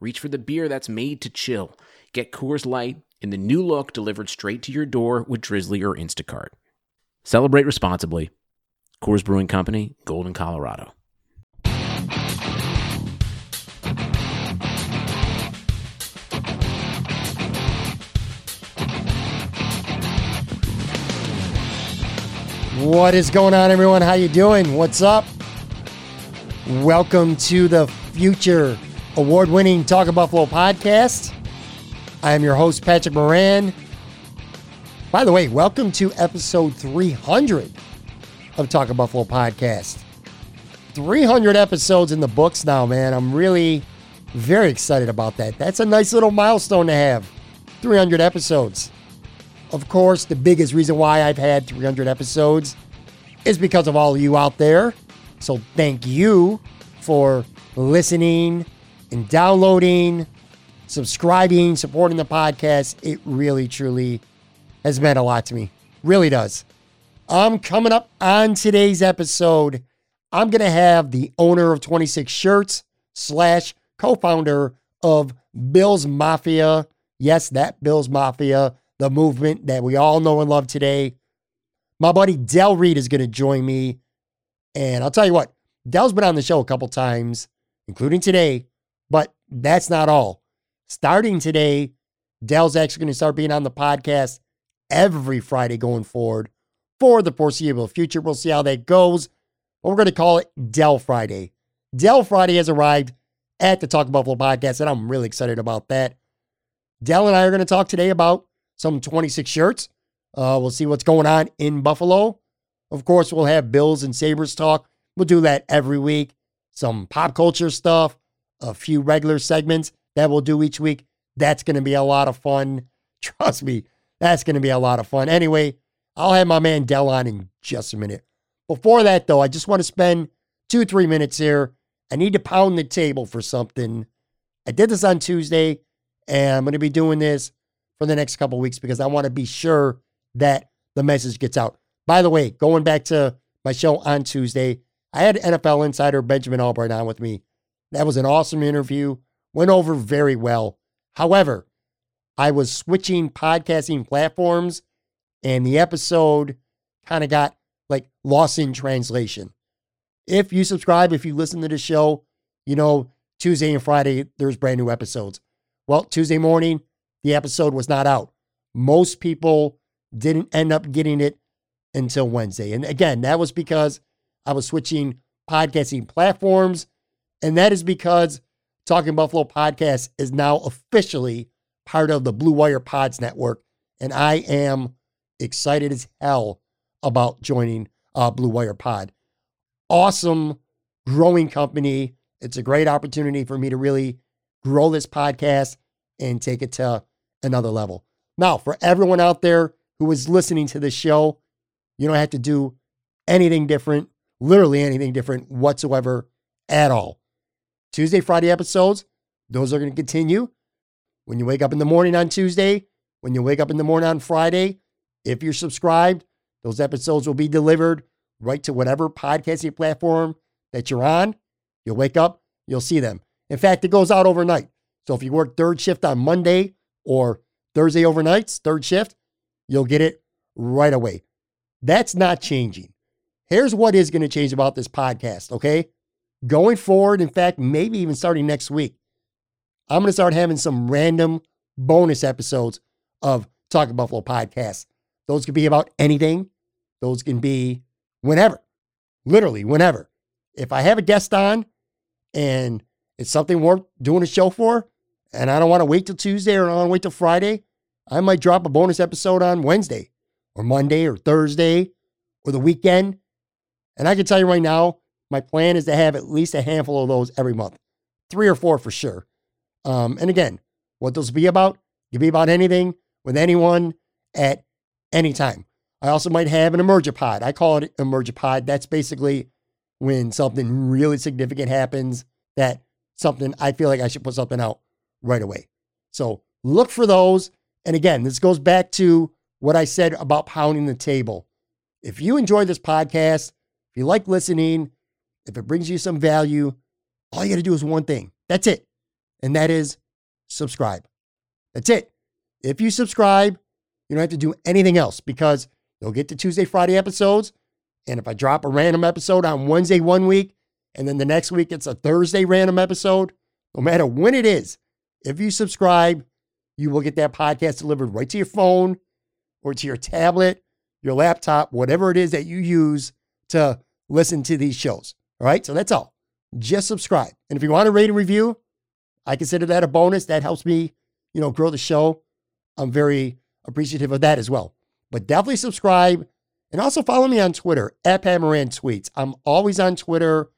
reach for the beer that's made to chill. Get Coors Light in the new look delivered straight to your door with Drizzly or Instacart. Celebrate responsibly. Coors Brewing Company, Golden, Colorado. What is going on, everyone? How you doing? What's up? Welcome to the future award-winning Talking Buffalo podcast. I am your host, Patrick Moran. By the way, welcome to episode 300 of Talking Buffalo podcast. 300 episodes in the books now, man. I'm really very excited about that. That's a nice little milestone to have. 300 episodes. Of course, the biggest reason why I've had 300 episodes is because of all of you out there. So thank you for listening and downloading, subscribing, supporting the podcast. It really, truly has meant a lot to me. Really does. I'm coming up on today's episode. I'm going to have the owner of 26 Shirts slash co-founder of Bill's Mafia. Yes, that Bill's Mafia the movement that we all know and love today. My buddy Del Reed is going to join me. And I'll tell you what, Del's been on the show a couple times, including today, but that's not all. Starting today, Del's actually going to start being on the podcast every Friday going forward for the foreseeable future. We'll see how that goes. But we're going to call it Del Friday. Del Friday has arrived at the Talk Buffalo podcast, and I'm really excited about that. Del and I are going to talk today about some 26 shirts. Uh, we'll see what's going on in Buffalo. Of course, we'll have Bills and Sabres talk. We'll do that every week. Some pop culture stuff, a few regular segments that we'll do each week. That's going to be a lot of fun. Trust me, that's going to be a lot of fun. Anyway, I'll have my man Del on in just a minute. Before that, though, I just want to spend two, three minutes here. I need to pound the table for something. I did this on Tuesday, and I'm going to be doing this for the next couple weeks because I want to be sure that the message gets out. By the way, going back to my show on Tuesday, I had NFL insider Benjamin Albright on with me. That was an awesome interview, went over very well. However, I was switching podcasting platforms and the episode kind of got like lost in translation. If you subscribe, if you listen to the show, you know, Tuesday and Friday, there's brand new episodes. Well, Tuesday morning, the episode was not out. Most people didn't end up getting it until Wednesday. And again, that was because I was switching podcasting platforms. And that is because Talking Buffalo Podcast is now officially part of the Blue Wire Pods Network. And I am excited as hell about joining uh, Blue Wire Pod. Awesome, growing company. It's a great opportunity for me to really grow this podcast and take it to another level. Now, for everyone out there who is listening to this show, you don't have to do anything different, literally anything different whatsoever at all. Tuesday, Friday episodes, those are going to continue. When you wake up in the morning on Tuesday, when you wake up in the morning on Friday, if you're subscribed, those episodes will be delivered right to whatever podcasting platform that you're on. You'll wake up, you'll see them. In fact, it goes out overnight. So if you work third shift on Monday, or Thursday overnights, third shift, you'll get it right away. That's not changing. Here's what is going to change about this podcast, okay? Going forward, in fact, maybe even starting next week, I'm going to start having some random bonus episodes of Talking Buffalo podcast. Those could be about anything. Those can be whenever, literally whenever. If I have a guest on and it's something worth doing a show for, and I don't want to wait till Tuesday or I don't want to wait till Friday, I might drop a bonus episode on Wednesday or Monday or Thursday or the weekend. And I can tell you right now, my plan is to have at least a handful of those every month, three or four for sure. Um, and again, what those be about? It can be about anything with anyone at any time. I also might have an emergipod. I call it emergipod. That's basically when something really significant happens that something I feel like I should put something out right away. So look for those. And again, this goes back to what I said about pounding the table. If you enjoy this podcast, if you like listening, if it brings you some value, all you got to do is one thing. That's it. And that is subscribe. That's it. If you subscribe, you don't have to do anything else because you'll get the Tuesday, Friday episodes. And if I drop a random episode on Wednesday one week, and then the next week it's a Thursday random episode, no matter when it is, if you subscribe, you will get that podcast delivered right to your phone or to your tablet, your laptop, whatever it is that you use to listen to these shows. All right. So that's all. Just subscribe. And if you want to rate and review, I consider that a bonus. That helps me, you know, grow the show. I'm very appreciative of that as well. But definitely subscribe and also follow me on Twitter at Pat Moran Tweets. I'm always on Twitter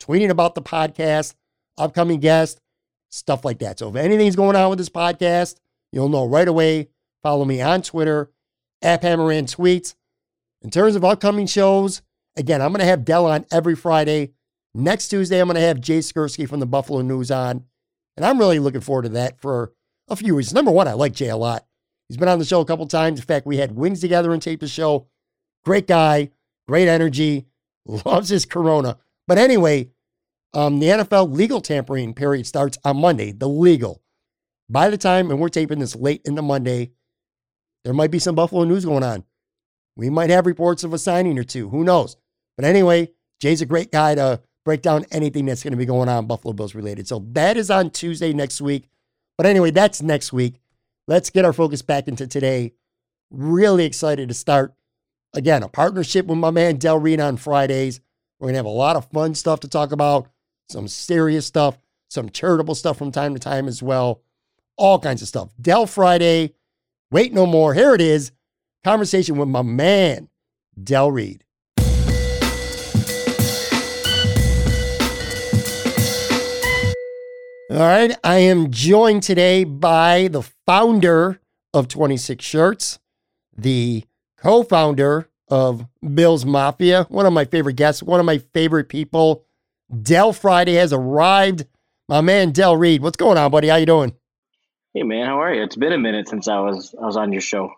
tweeting about the podcast, upcoming guests, stuff like that. So if anything's going on with this podcast, you'll know right away. Follow me on Twitter at Pat Moran Tweets. In terms of upcoming shows, again, I'm going to have Del on every Friday. Next Tuesday, I'm going to have Jay Skurski from the Buffalo News on. And I'm really looking forward to that for a few reasons. Number one, I like Jay a lot. He's been on the show a couple times. In fact, we had wings together and taped the show. Great guy, great energy, loves his Corona. But anyway, um, the NFL legal tampering period starts on Monday, the legal. By the time, and we're taping this late into Monday, there might be some Buffalo news going on. We might have reports of a signing or two. Who knows? But anyway, Jay's a great guy to break down anything that's going to be going on Buffalo Bills related. So that is on Tuesday next week. But anyway, that's next week. Let's get our focus back into today. Really excited to start again a partnership with my man Del Reed on Fridays. We're going to have a lot of fun stuff to talk about, some serious stuff, some charitable stuff from time to time as well. All kinds of stuff. Del Friday. Wait no more. Here it is. Conversation with my man, Del Reed. All right. I am joined today by the founder of 26 Shirts, the co founder of Bill's Mafia, one of my favorite guests, one of my favorite people. Del Friday has arrived. My man Del Reed. What's going on, buddy? How you doing? Hey man, how are you? It's been a minute since I was I was on your show.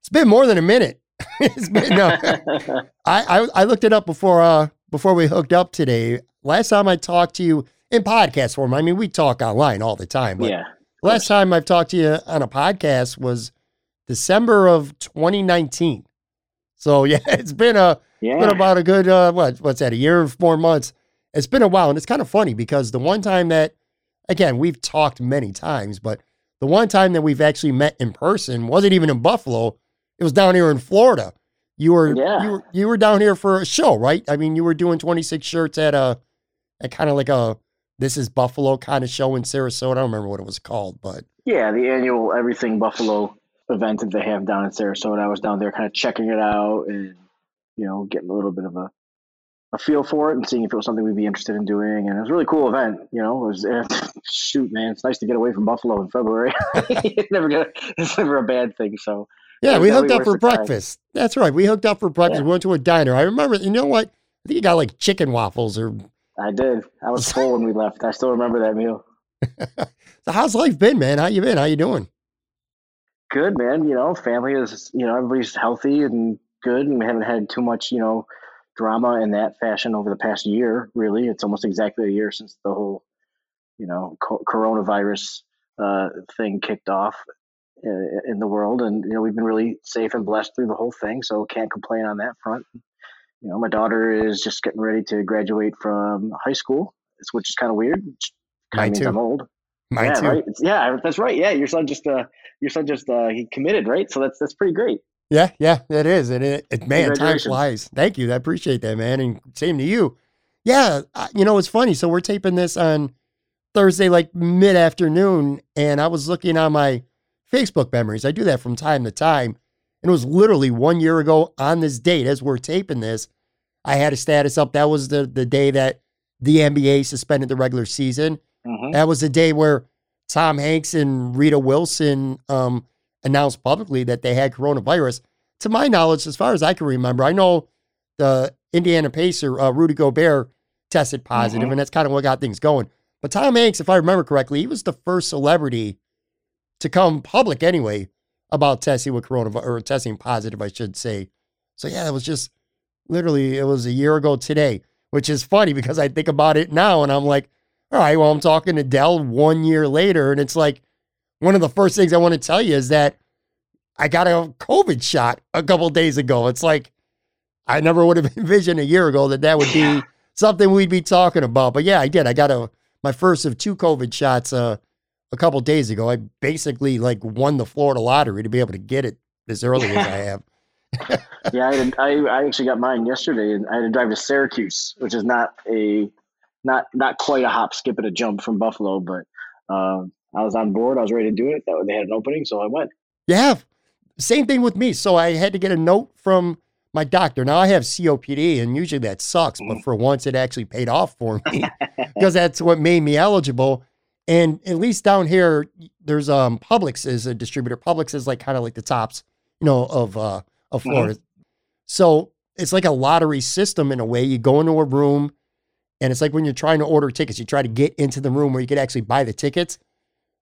It's been more than a minute. it's been no. I, I I looked it up before uh before we hooked up today. Last time I talked to you in podcast form. I mean, we talk online all the time. But yeah. last time I've talked to you on a podcast was December of 2019. So yeah, it's been a Yeah. been about a good uh, what what's that a year and four months. It's been a while, and it's kind of funny because the one time that again we've talked many times, but the one time that we've actually met in person wasn't even in Buffalo. It was down here in Florida. You were Yeah. you were you were down here for a show, right? I mean, you were doing 26 shirts at a at kind of like a this is Buffalo kind of show in Sarasota. I don't remember what it was called, but yeah, the annual Everything Buffalo event that they have down in Sarasota. I was down there kind of checking it out and you know, getting a little bit of a a feel for it and seeing if it was something we'd be interested in doing. And it was a really cool event. You know, it was shoot, man, it's nice to get away from Buffalo in February. it's never gonna, it's never a bad thing. So Yeah, we hooked up for the time. breakfast. That's right. We hooked up for breakfast. Yeah. We went to a diner. I remember, you know what? I think you got like chicken waffles or I did. I was full when we left. I still remember that meal. so how's life been, man? How you been? How you doing? good man you know family is you know everybody's healthy and good and we haven't had too much you know drama in that fashion over the past year really it's almost exactly a year since the whole you know co- coronavirus uh, thing kicked off uh, in the world and you know we've been really safe and blessed through the whole thing so can't complain on that front you know my daughter is just getting ready to graduate from high school which is kind of weird kind of means too. i'm old Mine yeah, too. right. Yeah, that's right. Yeah, your son just uh, your son just uh, he committed, right? So that's that's pretty great. Yeah, yeah, it is. And it, it man, time flies. Thank you. I appreciate that, man. And same to you. Yeah, I- you know, it's funny. So we're taping this on Thursday, like mid afternoon, and I was looking on my Facebook memories. I do that from time to time. And it was literally one year ago on this date, as we're taping this, I had a status up. That was the, the day that the NBA suspended the regular season. Mm-hmm. That was the day where Tom Hanks and Rita Wilson um, announced publicly that they had coronavirus. To my knowledge, as far as I can remember, I know the Indiana Pacer, uh, Rudy Gobert, tested positive, Mhm. and that's kind of what got things going. But Tom Hanks, if I remember correctly, he was the first celebrity to come public anyway about testing with coronavirus or testing positive, I should say. So yeah, it was just literally it was a year ago today, which is funny because I think about it now and I'm like, all right, well, I'm talking to Del one year later, and it's like one of the first things I want to tell you is that I got a COVID shot a couple days ago. It's like I never would have envisioned a year ago that that would be something we'd be talking about. But yeah, I did. I got a my first of two COVID shots uh, a couple days ago. I basically like won the Florida lottery to be able to get it as early as I have. yeah, I, had, I I actually got mine yesterday, and I had to drive to Syracuse, which is not a not not quite a hop, skip, and a jump from Buffalo, but um, I was on board. I was ready to do it. That they had an opening, so I went. Yeah, same thing with me. So I had to get a note from my doctor. Now I have COPD, and usually that sucks, but for once it actually paid off for me because that's what made me eligible. And at least down here, there's um Publix is a distributor. Publix is like kind of like the tops, you know, of uh of Florida. So it's like a lottery system in a way. You go into a room, and it's like when you're trying to order tickets, you try to get into the room where you could actually buy the tickets.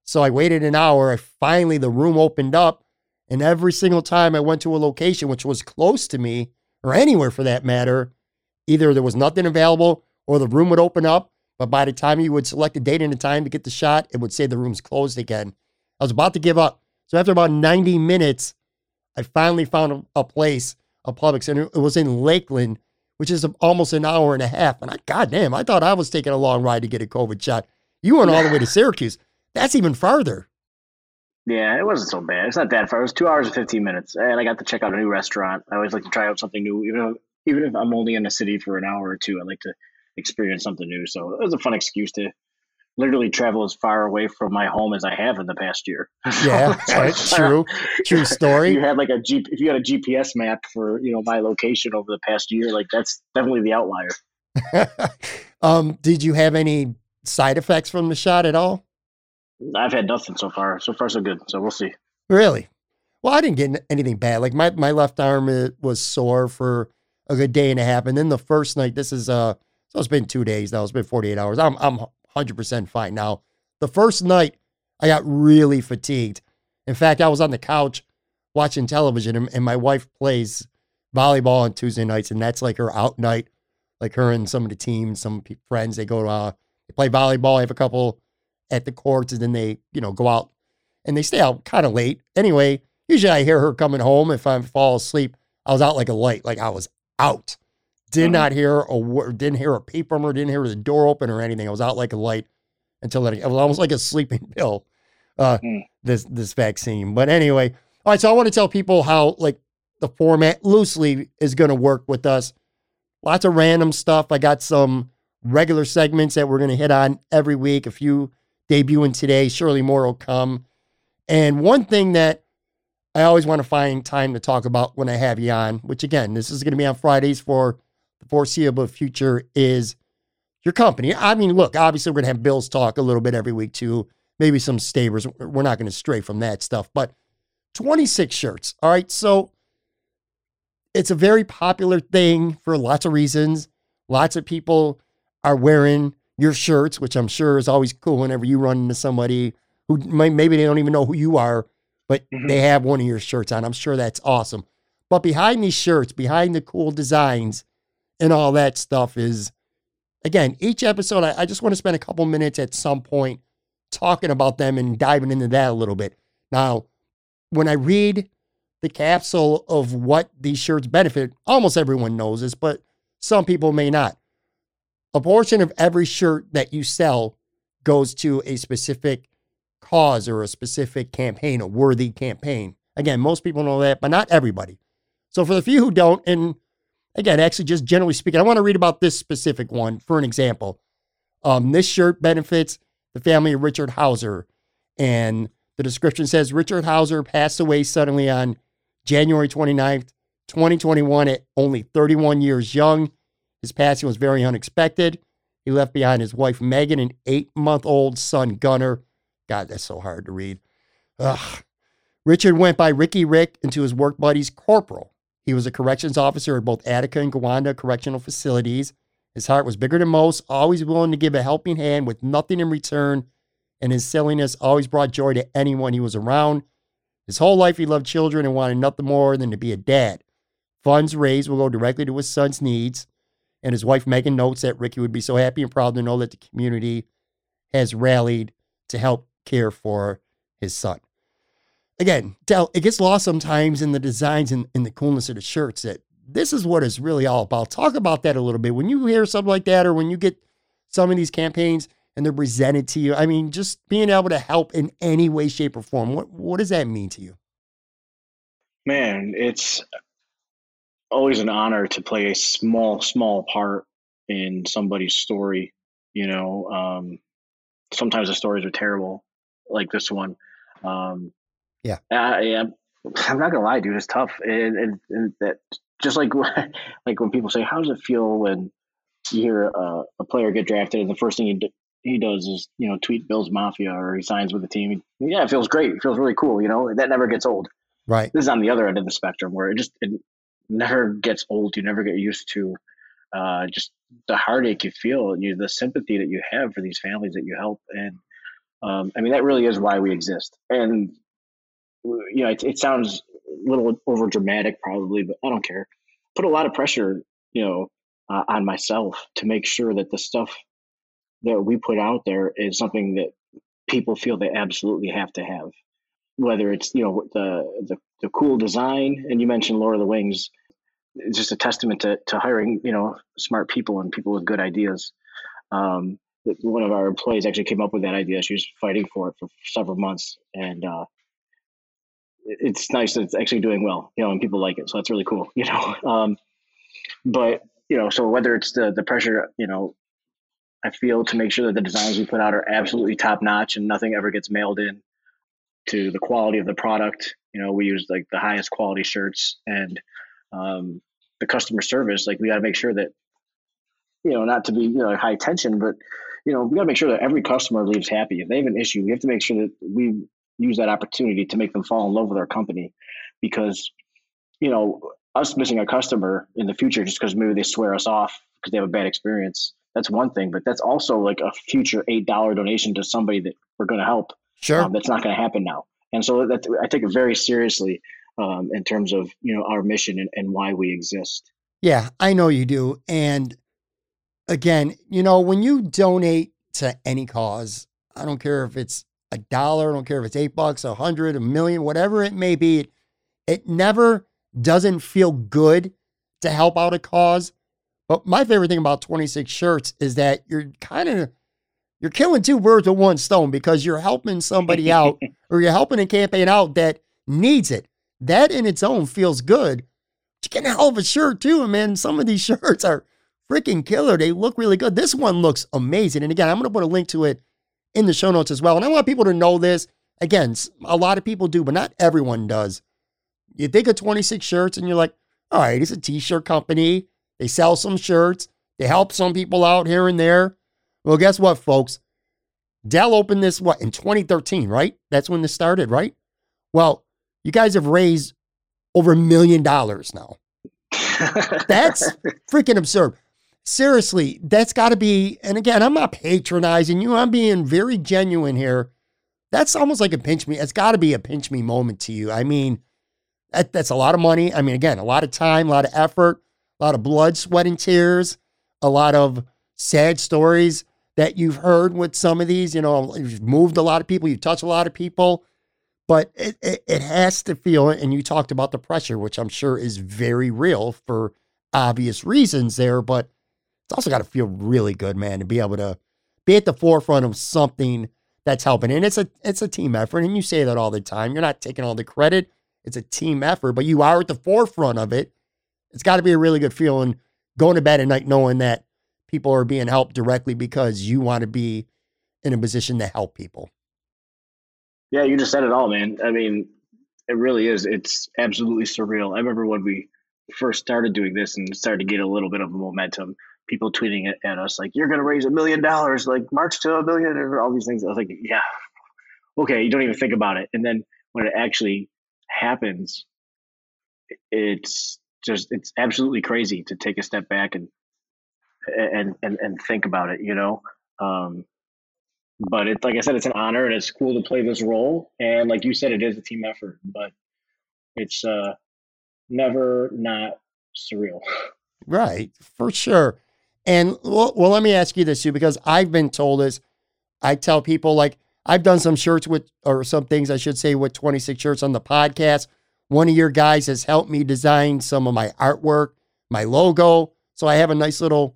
So I waited an hour. I finally the room opened up, and every single time I went to a location which was close to me or anywhere for that matter, either there was nothing available or the room would open up. But by the time you would select a date and a time to get the shot, it would say the room's closed again. I was about to give up. So after about 90 minutes, I finally found a, a place, a Publix, and it was in Lakeland, which is almost an hour and a half. And I, goddamn, I thought I was taking a long ride to get a COVID shot. You went all the way to Syracuse. That's even farther. Yeah, it wasn't so bad. It's not that far. It was two hours and fifteen minutes, and I got to check out a new restaurant. I always like to try out something new, even if, even if I'm only in the city for an hour or two. I like to experience something new. So it was a fun excuse to literally travel as far away from my home as I have in the past year. Yeah, right, it's, uh, true, true story. you had like a G, if you had a GPS map for you know my location over the past year, like that's definitely the outlier. um, did you have any side effects from the shot at all? I've had nothing so far. So far, so good. So we'll see. Really? Well, I didn't get anything bad. Like my, my left arm was sore for a good day and a half, and then the first night. This is uh, so it's been two days now. It's been forty eight hours. I'm I'm hundred percent fine now. The first night, I got really fatigued. In fact, I was on the couch watching television, and, and my wife plays volleyball on Tuesday nights, and that's like her out night. Like her and some of the team, some friends, they go to uh, they play volleyball. I have a couple at the courts, and then they you know go out and they stay out kind of late. Anyway, usually I hear her coming home. If I fall asleep, I was out like a light, like I was out. Did Mhm. not hear a word, didn't hear a peep from her, didn't hear the door open or anything. I was out like a light until then. It was almost like a sleeping pill. Uh, Mm. this this vaccine. But anyway, all right. So I want to tell people how like the format loosely is going to work with us. Lots of random stuff. I got some regular segments that we're going to hit on every week. A few debuting today. Surely more will come. And one thing that I always want to find time to talk about when I have you on, which again, this is going to be on Fridays for foreseeable future, is your company. I mean, look, obviously, we're going to have Bills talk a little bit every week too, maybe some Sabres. We're not going to stray from that stuff, but 26 shirts. All right. So it's a very popular thing for lots of reasons. Lots of people are wearing your shirts, which I'm sure is always cool whenever you run into somebody who may, maybe they don't even know who you are, but Mhm. they have one of your shirts on. I'm sure that's awesome. But behind these shirts, behind the cool designs and all that stuff is, again, each episode, I, I just want to spend a couple minutes at some point talking about them and diving into that a little bit. Now, when I read the capsule of what these shirts benefit, almost everyone knows this, but some people may not. A portion of every shirt that you sell goes to a specific cause or a specific campaign, a worthy campaign. Again, most people know that, but not everybody. So for the few who don't, and again, actually just generally speaking, I want to read about this specific one for an example. Um, this shirt benefits the family of Richard Hauser. And the description says Richard Hauser passed away suddenly on January 29th, 2021, at only 31 years young. His passing was very unexpected. He left behind his wife, Megan, and eight month old son, Gunner. God, that's so hard to read. Ugh. Richard went by Ricky Rick into his work buddies Corporal. He was a corrections officer at both Attica and Gowanda correctional facilities. His heart was bigger than most, always willing to give a helping hand with nothing in return, and his silliness always brought joy to anyone he was around. His whole life, he loved children and wanted nothing more than to be a dad. Funds raised will go directly to his son's needs. And his wife, Megan, notes that Ricky would be so happy and proud to know that the community has rallied to help care for his son. Again, Del, it gets lost sometimes in the designs and in the coolness of the shirts that this is what it's really all about. Talk about that a little bit. When you hear something like that, or when you get some of these campaigns and they're presented to you, I mean, just being able to help in any way, shape, or form, what, what does that mean to you? Man, it's always an honor to play a small, small part in somebody's story. You know, um, sometimes the stories are terrible, like this one. Um, yeah, I, am I'm not gonna lie, dude. It's tough, and, and, and, that just like like when people say, "How does it feel when you hear a, a player get drafted and the first thing he d- he does is you know tweet Bills Mafia or he signs with the team?" Yeah, it feels great. It feels really cool. You know, that never gets old. Right. This is on the other end of the spectrum where it just it never gets old. You never get used to uh, just the heartache you feel, you the sympathy that you have for these families that you help, and um, I mean that really is why we exist. And you know, it, it sounds a little over dramatic probably, but I don't care. Put a lot of pressure, you know, uh, on myself to make sure that the stuff that we put out there is something that people feel they absolutely have to have. Whether it's you know the the, the cool design, and you mentioned Lord of the Wings, it's just a testament to, to hiring you know smart people and people with good ideas. Um, one of our employees actually came up with that idea. She was fighting for it for several months, and uh, it's nice that it's actually doing well, you know, and people like it. So that's really cool, you know. Um, but you know, so whether it's the the pressure, you know, I feel to make sure that the designs we put out are absolutely top notch and nothing ever gets mailed in to the quality of the product. You know, we use like the highest quality shirts and um, the customer service. Like we got to make sure that, you know, not to be you know high tension, but you know, we got to make sure that every customer leaves happy. If they have an issue, we have to make sure that we use that opportunity to make them fall in love with our company because you know us missing a customer in the future just because maybe they swear us off because they have a bad experience that's one thing but that's also like a future eight dollar donation to somebody that we're going to help sure. um, that's not going to happen now. And so that i take it very seriously um, in terms of you know our mission and, and why we exist. Yeah i know you do and again you know when you donate to any cause i don't care if it's a dollar, I don't care if it's eight bucks, a hundred, a million, whatever it may be, it, it never doesn't feel good to help out a cause. But my favorite thing about 26 shirts is that you're kind of you're killing two birds with one stone because you're helping somebody out or you're helping a campaign out that needs it. That in its own feels good. But you get a hell of a shirt too, and man, some of these shirts are freaking killer. They look really good. This one looks amazing. And again, I'm going to put a link to it in the show notes as well. And I want people to know this. Again, a lot of people do, but not everyone does. You think of 26 shirts and you're like, all right, it's a t shirt company. They sell some shirts, they help some people out here and there. Well, guess what, folks? Del opened this, what, in 2013, right? That's when this started, right? Well, you guys have raised over a million dollars now. That's freaking absurd seriously, that's got to be, and again, I'm not patronizing you, I'm being very genuine here. That's almost like a pinch me. It's got to be a pinch me moment to you. I mean, that, that's a lot of money. I mean, again, a lot of time, a lot of effort, a lot of blood, sweat, and tears, a lot of sad stories that you've heard with some of these. You know, you've moved a lot of people, you've touched a lot of people, but it, it, it has to feel, and you talked about the pressure, which I'm sure is very real for obvious reasons there, but it's also got to feel really good, man, to be able to be at the forefront of something that's helping. And it's a it's a team effort, and you say that all the time. You're not taking all the credit. It's a team effort, but you are at the forefront of it. It's got to be a really good feeling going to bed at night knowing that people are being helped directly because you want to be in a position to help people. Yeah, you just said it all, man. I mean, it really is. It's absolutely surreal. I remember when we first started doing this and started to get a little bit of momentum people tweeting at, us like, "You're going to raise a million dollars, like march to a million, or all these things." I was like, "Yeah, okay, you don't even think about it. And then when it actually happens, it's just it's absolutely crazy to take a step back and and and, and think about it, you know. Um, but it's like I said, it's an honor and it's cool to play this role. And like you said, it is a team effort, but it's uh, never not surreal. Right, for sure. And well, well, let me ask you this too, because I've been told this. I tell people like I've done some shirts with, or some things I should say, with 26 shirts on the podcast. One of your guys has helped me design some of my artwork, my logo. So I have a nice little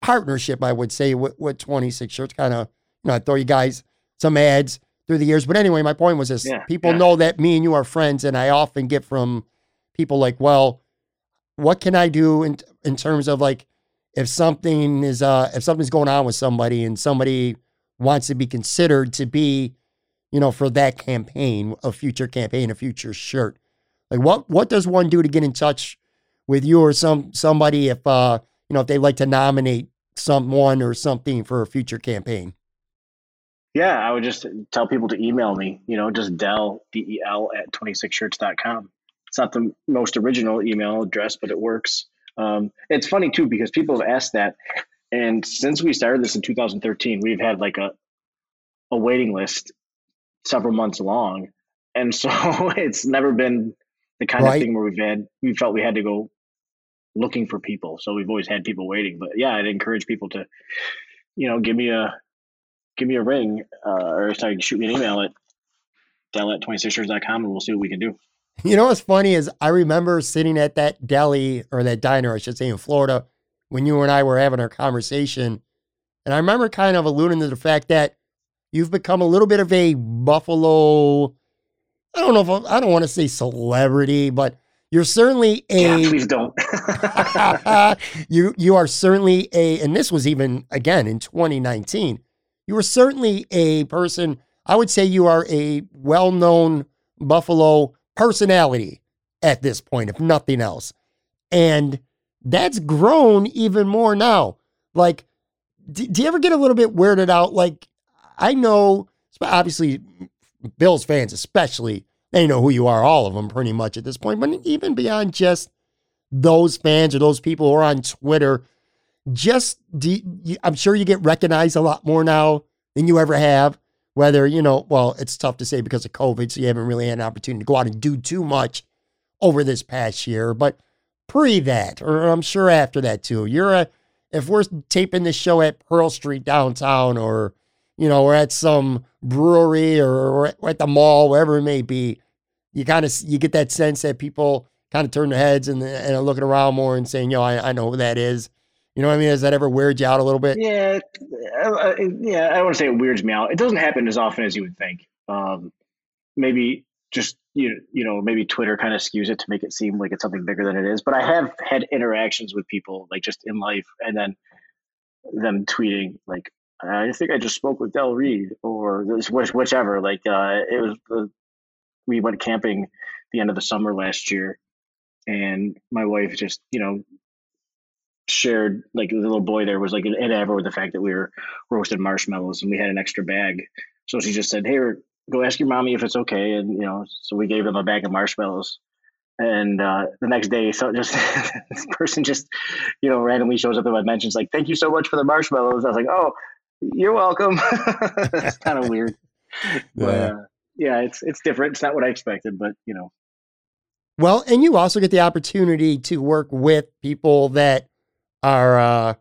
partnership, I would say, with, with 26 shirts. Kind of, you know, I throw you guys some ads through the years. But anyway, my point was this Yeah, people yeah. know that me and you are friends. And I often get from people like, well, what can I do in, in terms of like, if something is, uh, if something's going on with somebody and somebody wants to be considered to be, you know, for that campaign, a future campaign, a future shirt. Like what what does one do to get in touch with you or some somebody if uh, you know, if they like to nominate someone or something for a future campaign? Yeah, I would just tell people to email me, you know, just Del, D E L, at 26shirts.com. It's not the most original email address, but it works. Um, it's funny too, because people have asked that. And since we started this in 2013, we've had like a, a waiting list several months long. And so it's never been the kind Right. of thing where we've had, we felt we had to go looking for people. So we've always had people waiting. But yeah, I'd encourage people to, you know, give me a, give me a ring uh, or sorry, shoot me an email at del at 26shirts.com and we'll see what we can do. You know what's funny is I remember sitting at that deli or that diner, I should say, in Florida when you and I were having our conversation. And I remember kind of alluding to the fact that you've become a little bit of a Buffalo, I don't know if I don't want to say celebrity, but you're certainly Yeah, a please don't. you you are certainly a and this was even again in 2019 you were certainly a person i would say you are a well-known buffalo personality at this point if nothing else. And that's grown even more now. Like do, do you ever get a little bit weirded out? Like i know obviously bills fans especially they know who you are all of them pretty much at this point but even beyond just those fans or those people who are on Twitter, just do, I'm sure you get recognized a lot more now than you ever have. Whether, you know, well, it's tough to say because of COVID, so you haven't really had an opportunity to go out and do too much over this past year. But pre that, or I'm sure after that too, you're a, if we're taping this show at Pearl Street downtown or, you know, we're at some brewery or, or at the mall, wherever it may be, you kind of, you get that sense that people kind of turn their heads and, and are looking around more and saying, yo, I, I know who that is. You know what I mean? Does that ever weird you out a little bit? yeah, uh, uh, yeah. I don't want to say it weirds me out. It doesn't happen as often as you would think. Um, maybe just you you know maybe Twitter kind of skews it to make it seem like it's something bigger than it is. But I have had interactions with people like just in life, and then them tweeting like, "I think I just spoke with Del Reed," or this, which, whichever. Like uh, it was the we went camping the end of the summer last year, and my wife just you know shared like the little boy there was like enamored with the fact that we were roasted marshmallows and we had an extra bag. So she just said, "Hey, go ask your mommy if it's okay." And you know, so we gave them a bag of marshmallows. And uh, the next day, so just this person just you know randomly shows up in my mentions like, "Thank you so much for the marshmallows." I was like, "Oh, you're welcome." it's kind of weird, but Yeah. uh, yeah, it's it's different. It's not what I expected, but you know, Well, and you also get the opportunity to work with people that are, uh,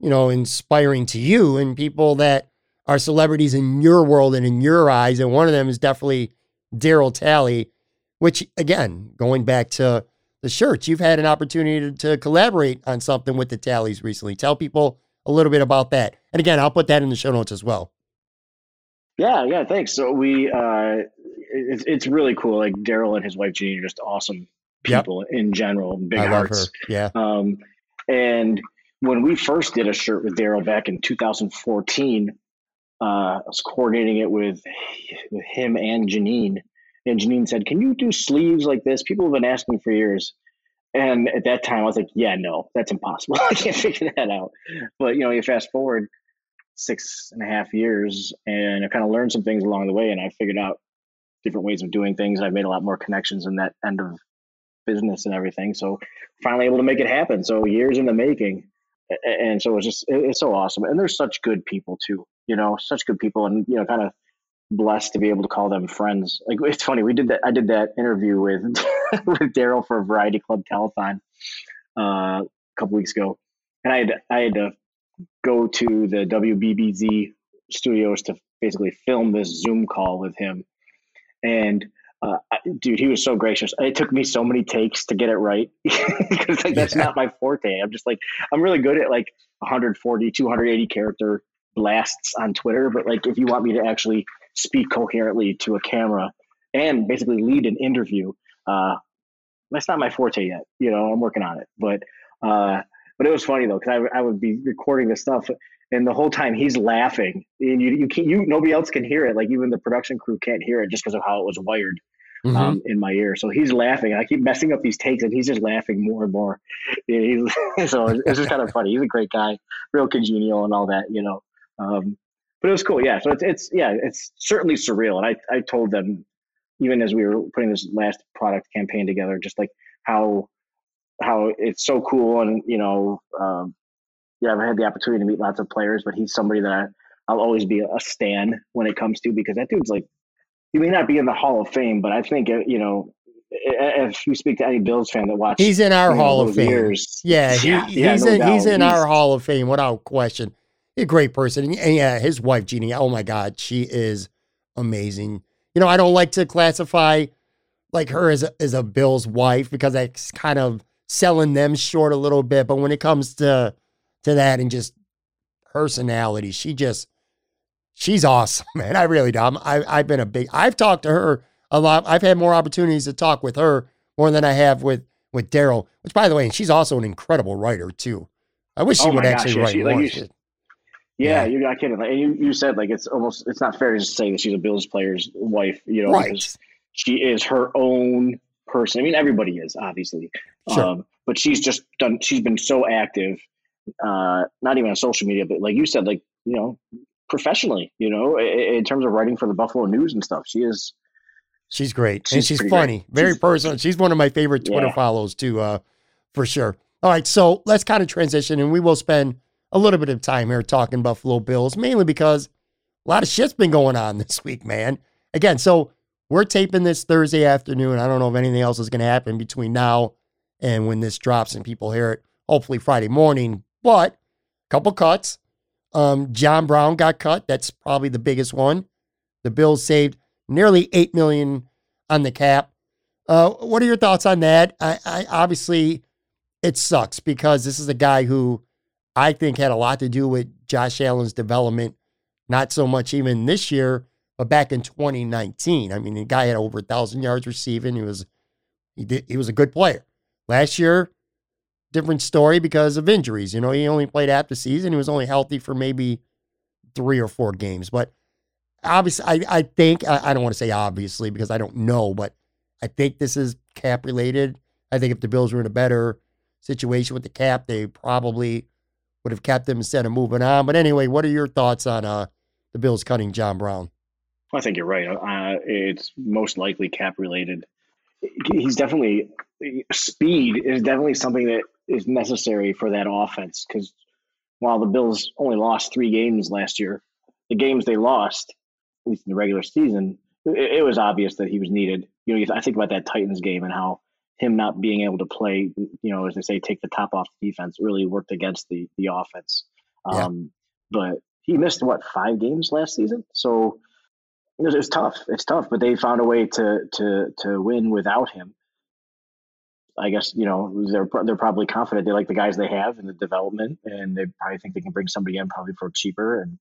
you know, inspiring to you and people that are celebrities in your world and in your eyes. And one of them is definitely Darryl Talley, which, again, going back to the shirts, you've had an opportunity to, to collaborate on something with the Talleys recently. Tell people a little bit about that. And again, I'll put that in the show notes as well. Yeah, yeah, thanks. So we, uh, it's it's really cool. Like Darryl and his wife Jeannie are just awesome Yep. people in general, big I love hearts. her. Yeah. Um, and when we first did a shirt with Darryl back in 2014, uh, I was coordinating it with with him and Janine, and Janine said, "Can you do sleeves like this? People have been asking for years." And at that time, I was like, "Yeah, no, that's impossible. I can't figure that out." But you know, you fast forward, six and a half years, and I kind of learned some things along the way, and I figured out different ways of doing things. I've made a lot more connections in that end of business and everything. So finally able to make it happen. So years in the making, and so it's just it's so awesome. And they're such good people too. You know, such good people, and you know, kind of blessed to be able to call them friends. Like it's funny, we did that. I did that interview with with Darryl for a Variety Club Telethon uh, a couple weeks ago, and I had I had to go to the WBBZ studios to basically film this Zoom call with him, and. Uh, dude, he was so gracious. It took me so many takes to get it right because like, that's yeah. not my forte. I'm just like, I'm really good at like 140, 280 character blasts on Twitter, but like if you want me to actually speak coherently to a camera and basically lead an interview. Uh, that's not my forte yet. You know, I'm working on it. But uh, but it was funny though because I, I would be recording this stuff and the whole time he's laughing and you you can't you nobody else can hear it. Like even the production crew can't hear it just because of how it was wired. Mm-hmm. Um, in my ear, so he's laughing. I keep messing up these takes, and he's just laughing more and more. Yeah, so it's just kind of funny. He's a great guy, real congenial, and all that, you know. Um, but it was cool. Yeah. So it's, it's, yeah, it's certainly surreal. And I, I told them, even as we were putting this last product campaign together, just like how, how it's so cool. And, you know, um, yeah, I've had the opportunity to meet lots of players, but he's somebody that I, I, will always be a stan when it comes to because that dude's like, he may not be in the Hall of Fame, but I think, uh, you know, if you speak to any Bills fan that watched, he's in our Hall of Fame. Years, yeah, he, yeah, he's yeah, in no he's in he's, our Hall of Fame without question a great person. And yeah, his wife, Jeannie, oh my God, she is amazing. You know, I don't like to classify like her as a, as a Bill's wife because that's kind of selling them short a little bit. But when it comes to to that and just personality, she just she's awesome, man. I really do. I'm, I, I've been a big. I've talked to her a lot. I've had more opportunities to talk with her more than I have with with Darryl. Which, by the way, and she's also an incredible writer too. I wish she oh would actually gosh, write she, more. Like yeah, yeah, you're not kidding. And you, you said like it's almost it's not fair to say that she's a Bills player's wife, you know, right. she is her own person. I mean, everybody is obviously, sure. um, but she's just done. She's been so active, uh, not even on social media, but like you said, like you know, professionally, you know, in, in terms of writing for the Buffalo News and stuff, she is. She's great, she's and she's funny, great. very she's, personal. She's one of my favorite Twitter yeah. follows too, uh, for sure. All right, so let's kind of transition, and we will spend a little bit of time here talking Buffalo Bills, mainly because a lot of shit's been going on this week, man. Again, so we're taping this Thursday afternoon. I don't know if anything else is going to happen between now and when this drops and people hear it, hopefully Friday morning. But a couple cuts. Um, John Brown got cut. That's probably the biggest one. The Bills saved nearly eight million on the cap. Uh, what are your thoughts on that? I, I obviously it sucks because this is a guy who I think had a lot to do with Josh Allen's development, not so much even this year, but back in 2019. I mean, the guy had over a thousand yards receiving. He was he did he was a good player. Last year, different story because of injuries. You know, he only played half the season. He was only healthy for maybe three or four games. But obviously, I, I think I, I don't want to say obviously because I don't know, but I think this is cap related. I think if the Bills were in a better situation with the cap, they probably would have kept him instead of moving on. But anyway, what are your thoughts on uh, the Bills cutting John Brown? I think you're right. Uh, it's most likely cap related. He's definitely speed is definitely something that is necessary for that offense because while the Bills only lost three games last year, the games they lost, at least in the regular season, it, it was obvious that he was needed. You know, I think about that Titans game and how him not being able to play, you know, as they say, take the top off the defense really worked against the the offense. Yeah. Um, but he missed what five games last season, so it was, it was, tough. It's tough, but they found a way to to to win without him. I guess you know they're they're probably confident they like the guys they have in the development, and they probably think they can bring somebody in probably for cheaper and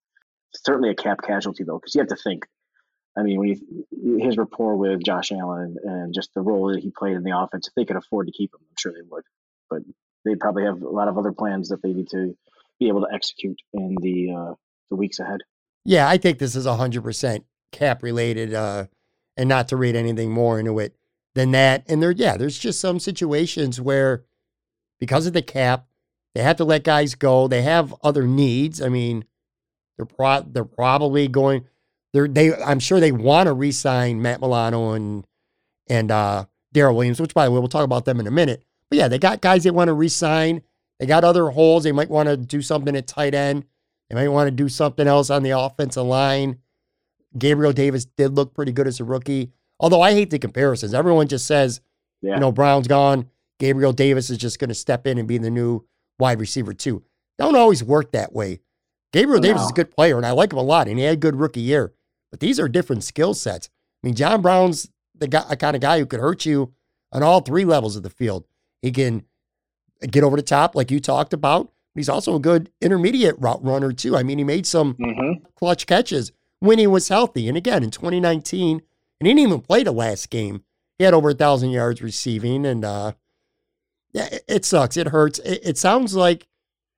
certainly a cap casualty though, because you have to think I mean, when you, his rapport with Josh Allen and just the role that he played in the offense, if they could afford to keep him, I'm sure they would. But they probably have a lot of other plans that they need to be able to execute in the uh, the weeks ahead. Yeah, I think this is 100% cap related, uh, and not to read anything more into it than that. And there, yeah, there's just some situations where because of the cap, they have to let guys go. They have other needs. I mean, They're pro- they're probably going. They're they. I'm sure they want to re-sign Matt Milano and and uh, Daryl Williams, which by the way we'll talk about them in a minute. But yeah, they got guys they want to re-sign. They got other holes. They might want to do something at tight end. They might want to do something else on the offensive line. Gabriel Davis did look pretty good as a rookie. Although I hate the comparisons. Everyone just says, Yeah. you know, Brown's gone. Gabriel Davis is just going to step in and be the new wide receiver, too. Don't always work that way. Gabriel Davis is a good player, and I like him a lot, and he had a good rookie year. But these are different skill sets. I mean, John Brown's the guy, a kind of guy who could hurt you on all three levels of the field. He can get over the top, like you talked about. But he's also a good intermediate route runner, too. I mean, he made some Mm-hmm. clutch catches when he was healthy. And again, in 2019, and he didn't even play the last game. He had over a thousand yards receiving, and uh, yeah, it, it sucks. It hurts. It, it sounds like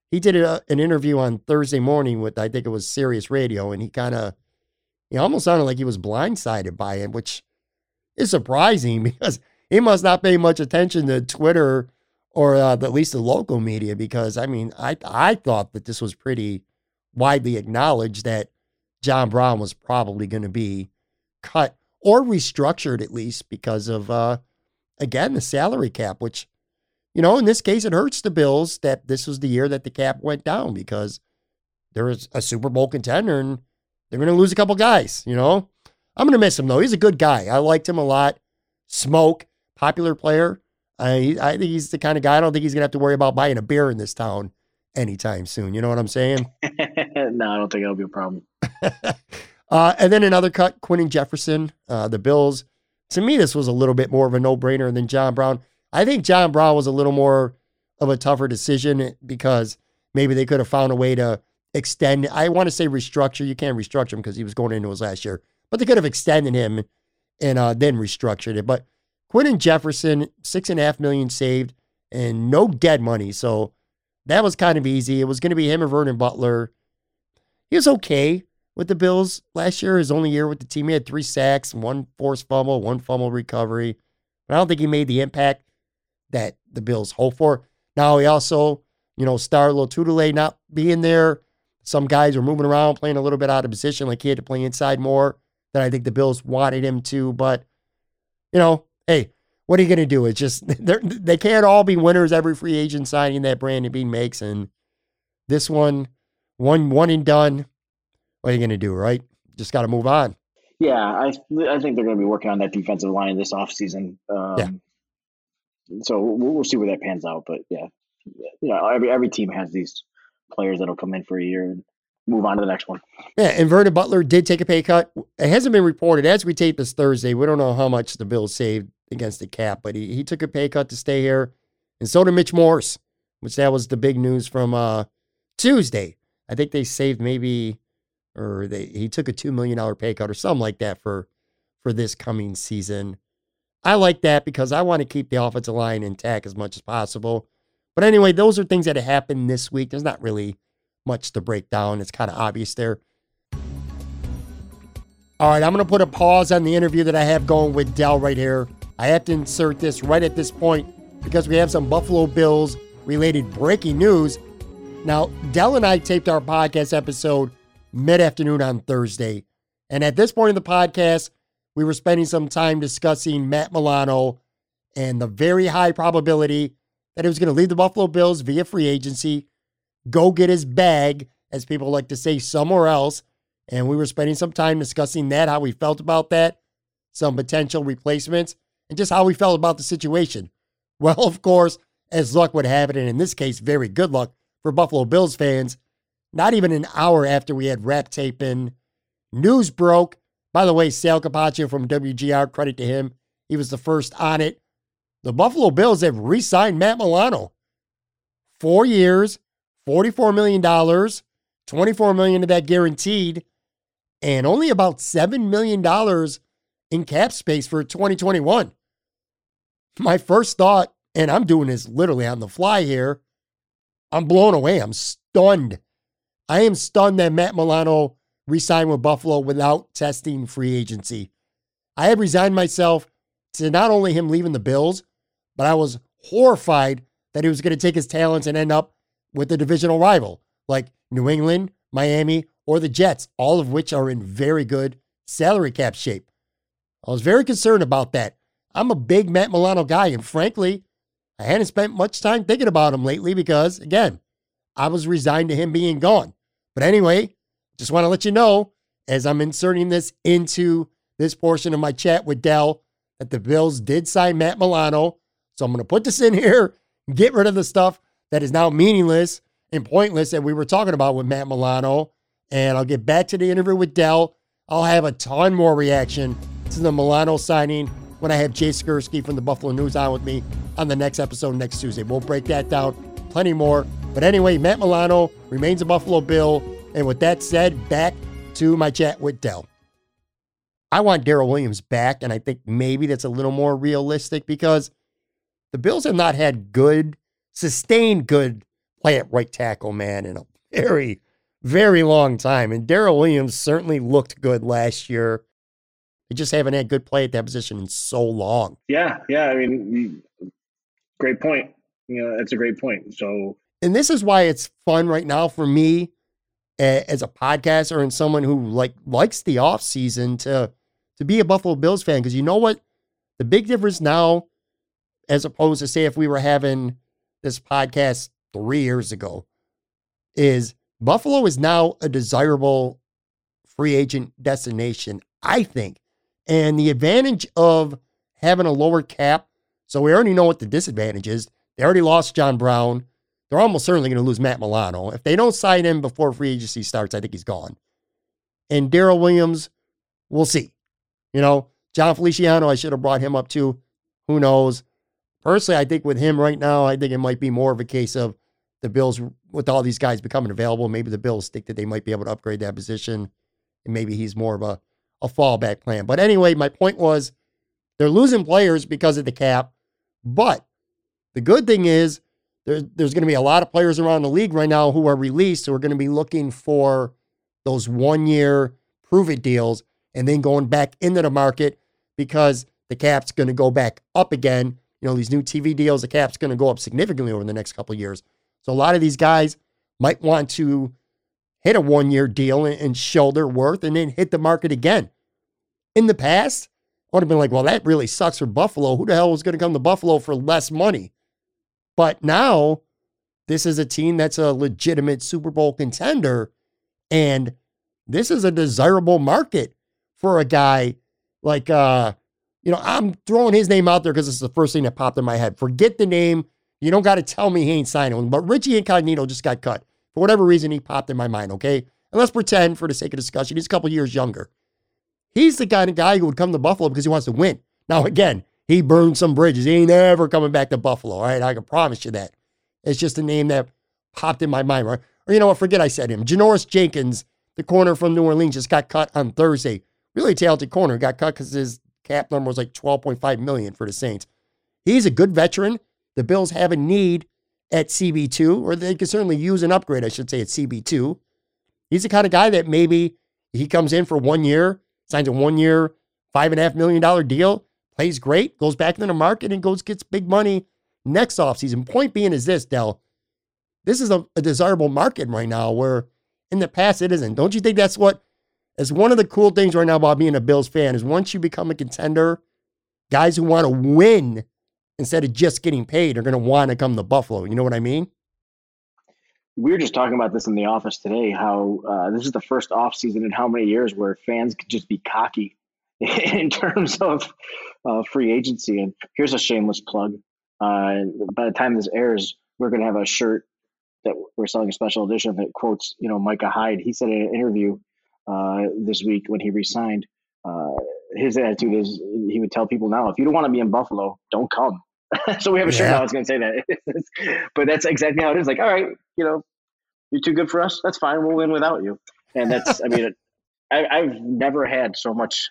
he did a, an interview on Thursday morning with I think it was Sirius Radio, and he kind of, he almost sounded like he was blindsided by it, which is surprising because he must not pay much attention to Twitter or uh, at least the local media. Because I mean, I I thought that this was pretty widely acknowledged that John Brown was probably going to be cut or restructured at least because of uh again the salary cap which you know in this case it hurts the bills that this was the year that the cap went down because there was a super bowl contender and they're going to lose a couple guys you know? I'm going to miss him though. He's a good guy. I liked him a lot. Smoke popular player. I i think he's the kind of guy i don't think he's going to have to worry about buying a beer in this town anytime soon. You know what i'm saying? No, I don't think that'll be a problem. uh, and then another cut, Quinton Jefferson, uh, the Bills. To me, this was a little bit more of a no brainer than John Brown. I think John Brown was a little more of a tougher decision because maybe they could have found a way to extend. I want to say restructure. You can't restructure him because he was going into his last year, but they could have extended him and uh, then restructured it. But Quinton Jefferson, six and a half million saved and no dead money. So that was kind of easy. It was going to be him or Vernon Butler. He was okay with the Bills last year. His only year with the team, he had three sacks, one forced fumble, one fumble recovery. But I don't think he made the impact that the Bills hope for. Now he also, you know, Star Lotulelei not being there. Some guys were moving around, playing a little bit out of position, like he had to play inside more than I think the Bills wanted him to. But you know, hey, what are you going to do? It's just they can't all be winners every free agent signing that Brandon Beane makes, and this one, one one and done. What are you going to do, right? Just got to move on. Yeah, I I think they're going to be working on that defensive line this offseason. Um, Yeah. So we'll, we'll see where that pans out. But yeah, you know, every every team has these players that'll come in for a year and move on to the next one. Yeah, and Vernon Butler did take a pay cut. It hasn't been reported as we tape this Thursday. We don't know how much the Bills saved against the cap, but he, he took a pay cut to stay here. And so did Mitch Morse, which that was the big news from uh, Tuesday. I think they saved maybe, or they he took a two million dollar pay cut or something like that for for this coming season. I like that because I want to keep the offensive line intact as much as possible. But anyway, those are things that happened this week. There's not really much to break down. It's kind of obvious there. All right, I'm going to put a pause on the interview that I have going with Del right here. I have to insert this right at this point because we have some Buffalo Bills related breaking news. Now, Del and I taped our podcast episode mid afternoon on Thursday. And at this point in the podcast, we were spending some time discussing Matt Milano and the very high probability that he was going to leave the Buffalo Bills via free agency, go get his bag, as people like to say, somewhere else. And we were spending some time discussing that, how we felt about that, some potential replacements, and just how we felt about the situation. Well, of course, as luck would have it, and in this case, very good luck for Buffalo Bills fans, not even an hour after we had wrap tape in, news broke. By the way, Sal Capaccio from WGR, credit to him. He was the first on it. The Buffalo Bills have re signed Matt Milano. Four years, $44 million, 24 million of that guaranteed, and only about $7 million in cap space for 2021. My first thought, and I'm doing this literally on the fly here, I'm blown away. I'm stunned. I am stunned that Matt Milano re-signed with Buffalo without testing free agency. I had resigned myself to not only him leaving the Bills, but I was horrified that he was going to take his talents and end up with a divisional rival like New England, Miami, or the Jets, all of which are in very good salary cap shape. I was very concerned about that. I'm a big Matt Milano guy, and frankly, I hadn't spent much time thinking about him lately because, again, I was resigned to him being gone. But anyway, just want to let you know as I'm inserting this into this portion of my chat with Del that the Bills did sign Matt Milano. So I'm going to put this in here, get rid of the stuff that is now meaningless and pointless that we were talking about with Matt Milano. And I'll get back to the interview with Del. I'll have a ton more reaction to the Milano signing when I have Jay Skurski from the Buffalo News on with me on the next episode next Tuesday. We'll break that down plenty more. But anyway, Matt Milano remains a Buffalo Bill. And with that said, back to my chat with Del. I want Daryl Williams back, and I think maybe that's a little more realistic because the Bills have not had good, sustained good play at right tackle, man, in a very, very long time. And Daryl Williams certainly looked good last year. They just haven't had good play at that position in so long. Yeah, yeah. I mean, great point. You know, that's a great point. So, and this is why it's fun right now for me as a podcaster and someone who like likes the off season to to be a Buffalo Bills fan because you know what the big difference now as opposed to say if we were having this podcast 3 years ago is Buffalo is now a desirable free agent destination I think and the advantage of having a lower cap, so we already know what the disadvantage is. They already lost John Brown. They're almost certainly going to lose Matt Milano. If they don't sign him before free agency starts, I think he's gone. And Daryl Williams, we'll see. You know, Jon Feliciano, I should have brought him up too. Who knows? Personally, I think with him right now, I think it might be more of a case of the Bills, with all these guys becoming available, maybe the Bills think that they might be able to upgrade that position. And maybe he's more of a a fallback plan. But anyway, my point was they're losing players because of the cap. But the good thing is there's, there's going to be a lot of players around the league right now who are released who are going to be looking for those one year prove it deals and then going back into the market because the cap's going to go back up again. You know, these new TV deals, the cap's going to go up significantly over the next couple years. So a lot of these guys might want to hit a one year deal and show their worth and then hit the market again. In the past, I would have been like, well, that really sucks for Buffalo. Who the hell was going to come to Buffalo for less money? But now, this is a team that's a legitimate Super Bowl contender. And this is a desirable market for a guy like, uh, you know, I'm throwing his name out there because it's the first thing that popped in my head. Forget the name. You don't got to tell me he ain't signing. But Richie Incognito just got cut. For whatever reason, he popped in my mind, okay? And let's pretend, for the sake of discussion, he's a couple years younger. He's the kind of guy who would come to Buffalo because he wants to win. Now, again, he burned some bridges. He ain't ever coming back to Buffalo, right? I can promise you that. It's just a name that popped in my mind, right? Or you know what? Forget I said him. Janoris Jenkins, the corner from New Orleans, just got cut on Thursday. Really talented corner. Got cut because his cap number was like 12.5 million for the Saints. He's a good veteran. The Bills have a need at CB2, or they could certainly use an upgrade, I should say, at CB2. He's the kind of guy that maybe he comes in for one year, signs a one year, five and a half million dollar deal, plays great, goes back into the market and goes gets big money next offseason. Point being is this, Del. This is a, a desirable market right now where in the past it isn't. Don't you think that's what is one of the cool things right now about being a Bills fan is once you become a contender, guys who want to win instead of just getting paid are going to want to come to Buffalo. You know what I mean? We were just talking about this in the office today. How uh, this is the first off season in how many years where fans could just be cocky in terms of uh, free agency. And here's a shameless plug. Uh, by the time this airs, we're going to have a shirt that we're selling a special edition that quotes, you know, Micah Hyde. He said in an interview uh, this week when he resigned, uh, his attitude is he would tell people now, if you don't want to be in Buffalo, don't come. so we have a shirt now that's going to say that. but that's exactly how it is. Like, all right, you know, you're too good for us. That's fine. We'll win without you. And that's, I mean, I, I've never had so much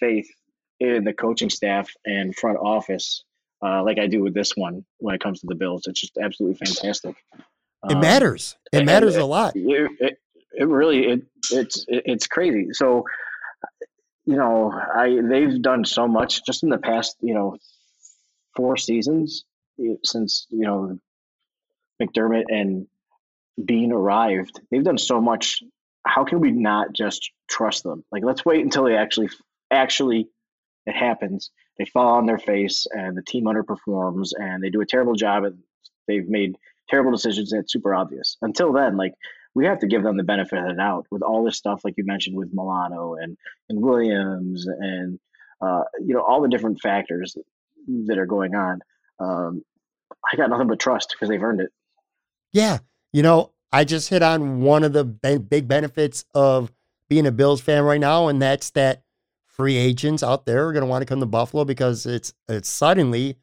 faith in the coaching staff and front office uh, like I do with this one when it comes to the Bills. It's just absolutely fantastic. It um, matters. It matters a lot. It, it, it really it it's it, it's crazy. So you know, I they've done so much just in the past, you know, four seasons eh, since you know McDermott and Beane arrived. They've done so much how can we not just trust them? Like, let's wait until they actually, actually, it happens. They fall on their face, and the team underperforms, and they do a terrible job, and they've made terrible decisions, it's super obvious. Until then, like, we have to give them the benefit of the doubt with all this stuff, like you mentioned with Milano and and Williams, and uh, you know all the different factors that are going on. Um, I got nothing but trust because they've earned it. Yeah, you know, I just hit on one of the big benefits of being a Bills fan right now, and that's that free agents out there are going to want to come to Buffalo because it's it's suddenly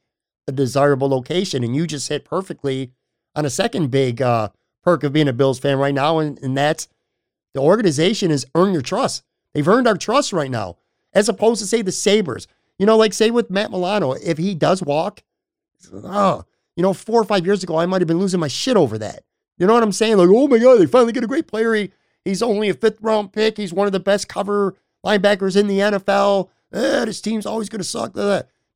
a desirable location. And you just hit perfectly on a second big uh, perk of being a Bills fan right now, and, and that's the organization has earned your trust. They've earned our trust right now, as opposed to say the Sabres. You know, like say with Matt Milano, if he does walk, oh, you know, four or five years ago, I might have been losing my shit over that. You know what I'm saying? Like, oh my God, they finally get a great player. He, he's only a fifth round pick. He's one of the best cover linebackers in the NFL. Eh, this team's always going to suck.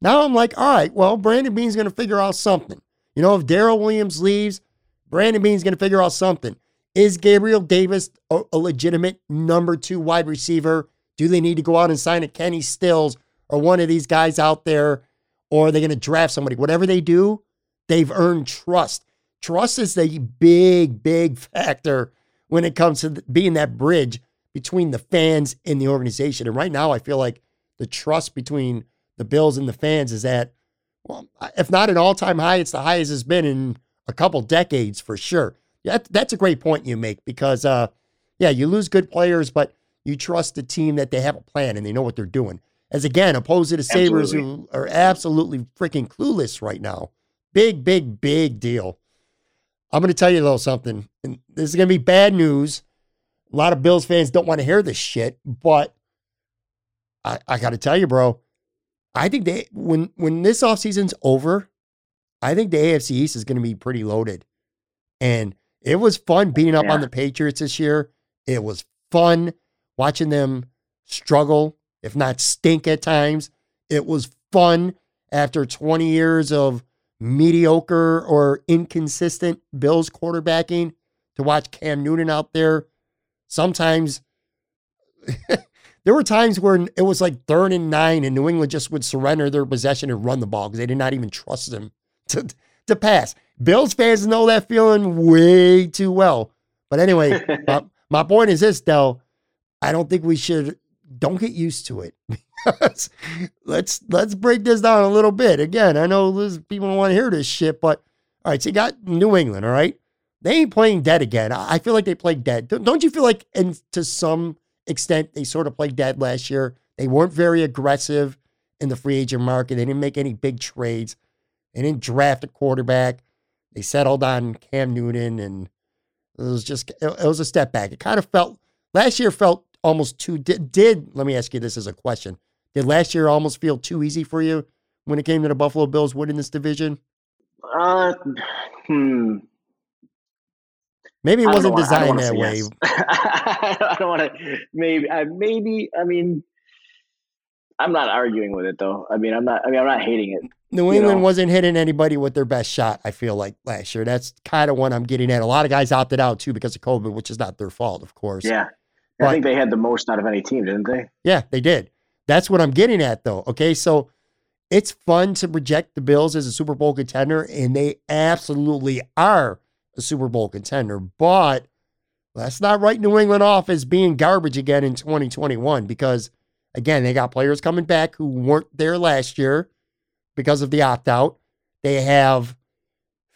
Now I'm like, all right, well, Brandon Beane's going to figure out something. You know, if Daryl Williams leaves, Brandon Beane's going to figure out something. Is Gabriel Davis a, a, legitimate number two wide receiver? Do they need to go out and sign a Kenny Stills or one of these guys out there? Or are they going to draft somebody? Whatever they do, they've earned trust. Trust is the big, big factor when it comes to being that bridge between the fans and the organization. And right now, I feel like the trust between the Bills and the fans is at, well, if not an all time high, it's the highest it's been in a couple decades for sure. Yeah, that's a great point you make because, uh, yeah, you lose good players, but you trust the team that they have a plan and they know what they're doing. As again, opposed to the Sabres who are absolutely freaking clueless right now. Big, big, big deal. I'm going to tell you a little something. And this is going to be bad news. A lot of Bills fans don't want to hear this shit, but I, I got to tell you, bro. I think they when when this offseason's over, I think the AFC East is going to be pretty loaded. And it was fun beating up yeah. on the Patriots this year. It was fun watching them struggle, if not stink at times. It was fun after 20 years of mediocre or inconsistent Bills quarterbacking to watch Cam Newton out there. Sometimes there were times where it was like third and nine, and New England just would surrender their possession and run the ball because they did not even trust them to, to pass. Bills fans know that feeling way too well. But anyway, my, my point is this, Del. I don't think we should don't get used to it. let's let's break this down a little bit. Again, I know people don't want to hear this shit, but all right, so you got New England, all right? They ain't playing dead again. I feel like they played dead. Don't you feel like, and to some extent, they sort of played dead last year? They weren't very aggressive in the free agent market. They didn't make any big trades. They didn't draft a quarterback. They settled on Cam Newton, and it was just it, was a step back. It kind of felt last year felt almost too did, did let me ask you this as a question. Did last year almost feel too easy for you when it came to the Buffalo Bills winning this division? Uh, hmm. Maybe it wasn't wanna, designed that way. Yes. I don't want to. Maybe. Uh, maybe. I mean, I'm not arguing with it though. I mean, I'm not. I mean, I'm not hating it. New England know? wasn't hitting anybody with their best shot. I feel like last year. That's kind of what I'm getting at. A lot of guys opted out too because of COVID, which is not their fault, of course. Yeah, but, I think they had the most out of any team, didn't they? Yeah, they did. That's what I'm getting at, though. Okay, so it's fun to project the Bills as a Super Bowl contender, and they absolutely are Super Bowl contender. But let's not write New England off as being garbage again in 2021 because Again, they got players coming back who weren't there last year because of the opt out. They have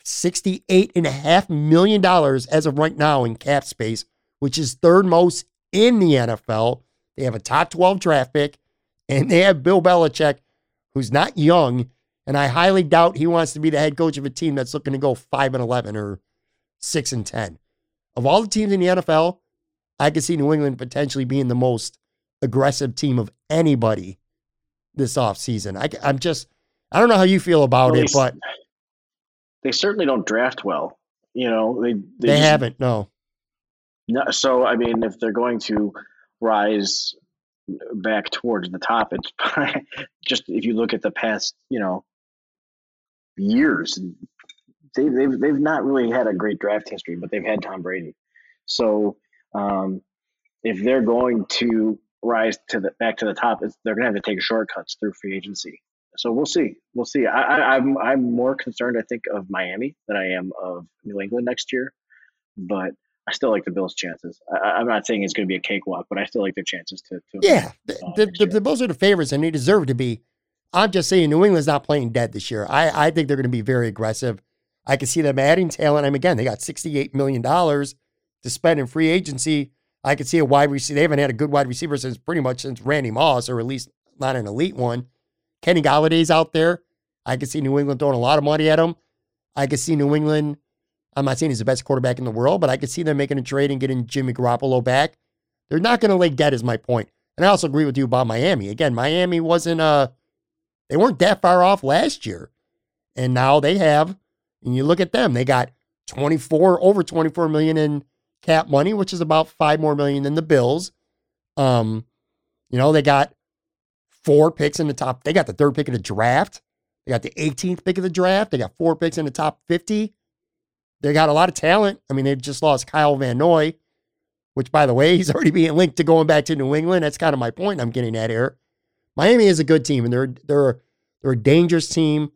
$68.5 million as of right now in cap space, which is third most in the NFL. They have a top 12 draft pick, and they have Bill Belichick, who's not young. And I highly doubt he wants to be the head coach of a team that's looking to go 5 and 11 or 6 and 10. Of all the teams in the NFL, I could see New England potentially being the most aggressive team of anybody this offseason. I, I'm just, I don't know how you feel about well, it, but they certainly don't draft well. You know, they they, they just, haven't. No. No. So I mean, if they're going to rise back towards the top, it's just if you look at the past, you know, years, they, they've they've not really had a great draft history, but they've had Tom Brady. So um, if they're going to rise to the back to the top, they're going to have to take shortcuts through free agency. So we'll see. We'll see. I, I, I'm I'm more concerned, I think, of Miami than I am of New England next year. But I still like the Bills' chances. I, am not saying it's going to be a cakewalk, but I still like their chances to. to yeah, the, the, the, the, Bills are the favorites, and they deserve to be. I'm just saying, New England's not playing dead this year. I, I think they're going to be very aggressive. I can see them adding talent. I mean, again, they got $68 million to spend in free agency. I could see a wide receiver. They haven't had a good wide receiver since pretty much since Randy Moss, or at least not an elite one. Kenny Golladay's out there. I could see New England throwing a lot of money at him. I could see New England. I'm not saying he's the best quarterback in the world, but I could see them making a trade and getting Jimmy Garoppolo back. They're not going to lay dead, is my point. And I also agree with you about Miami. Again, Miami wasn't uh they weren't that far off last year. And now they have, and you look at them, they got 24, over 24 million in cap money, which is about five more million than the Bills. Um, you know, they got four picks in the top. They got the third pick of the draft. They got the 18th pick of the draft. They got four picks in the top 50. They got a lot of talent. I mean, they've just lost Kyle Van Noy, which, by the way, he's already being linked to going back to New England. That's kind of my point I'm getting at here. Miami is a good team, and they're they're they're a dangerous team.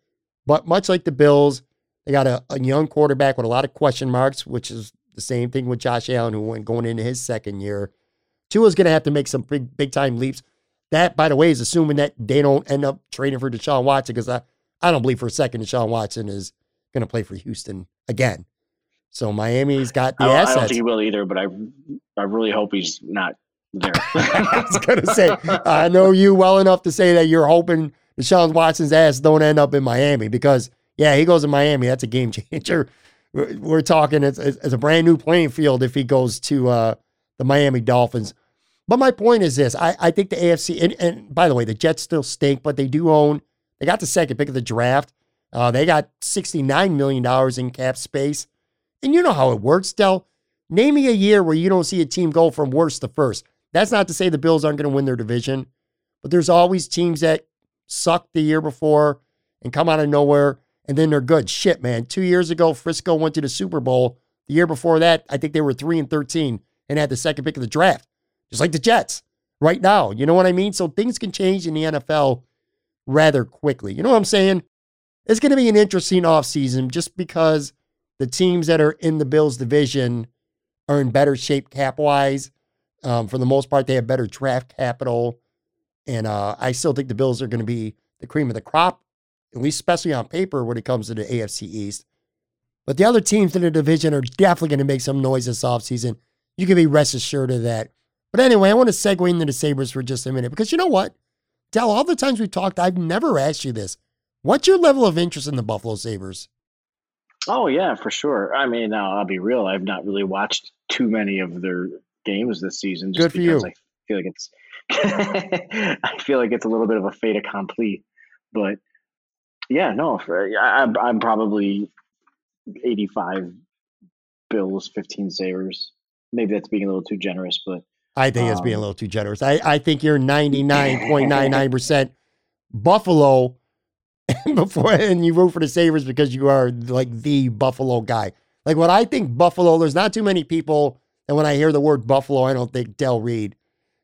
But much like the Bills, they got a, a young quarterback with a lot of question marks, which is the same thing with Josh Allen, who went going into his second year. Tua's going to have to make some big big time leaps. That, by the way, is assuming that they don't end up trading for Deshaun Watson because I, I don't believe for a second Deshaun Watson is going to play for Houston again. So Miami's got the I, assets. I don't think he will either, but I I really hope he's not there. I was going to say, I know you well enough to say that you're hoping Deshaun Watson's ass don't end up in Miami because, yeah, he goes to Miami. That's a game changer. We're talking, it's, a brand new playing field if he goes to uh, the Miami Dolphins. But my point is this I, I think the AFC, and, and, by the way, the Jets still stink, but they do own, they got the second pick of the draft. Uh, they got $69 million in cap space. And you know how it works, Del. Name me a year where you don't see a team go from worst to first. That's not to say the Bills aren't going to win their division, but there's always teams that sucked the year before and come out of nowhere and then they're good. Shit, man. Two years ago, Frisco went to the Super Bowl. The year before that, I think they were 3 and 13 and had the second pick of the draft just like the Jets right now. You know what I mean? So things can change in the NFL rather quickly. You know what I'm saying? It's going to be an interesting offseason just because the teams that are in the Bills division are in better shape cap wise. Um, for the most part, they have better draft capital. And uh, I still think the Bills are going to be the cream of the crop, at least especially on paper when it comes to the AFC East. But the other teams in the division are definitely going to make some noise this offseason. You can be rest assured of that. But anyway, I want to segue into the Sabres for just a minute because you know what? Del, all the times we've talked, I've never asked you this. What's your level of interest in the Buffalo Sabres? Oh, yeah, for sure. I mean, now I'll be real. I've not really watched too many of their games this season just Good for because you. I feel like it's I feel like it's a little bit of a fait accompli. But yeah, no, for, I, I'm probably 85 Bills, 15 Sabres. Maybe that's being a little too generous, but I think um, it's being a um, little too generous. I, I think you're 99.99% Buffalo before and you root for the Sabres because you are like the Buffalo guy. Like when I think Buffalo, there's not too many people. And when I hear the word Buffalo, I don't think Del Reed.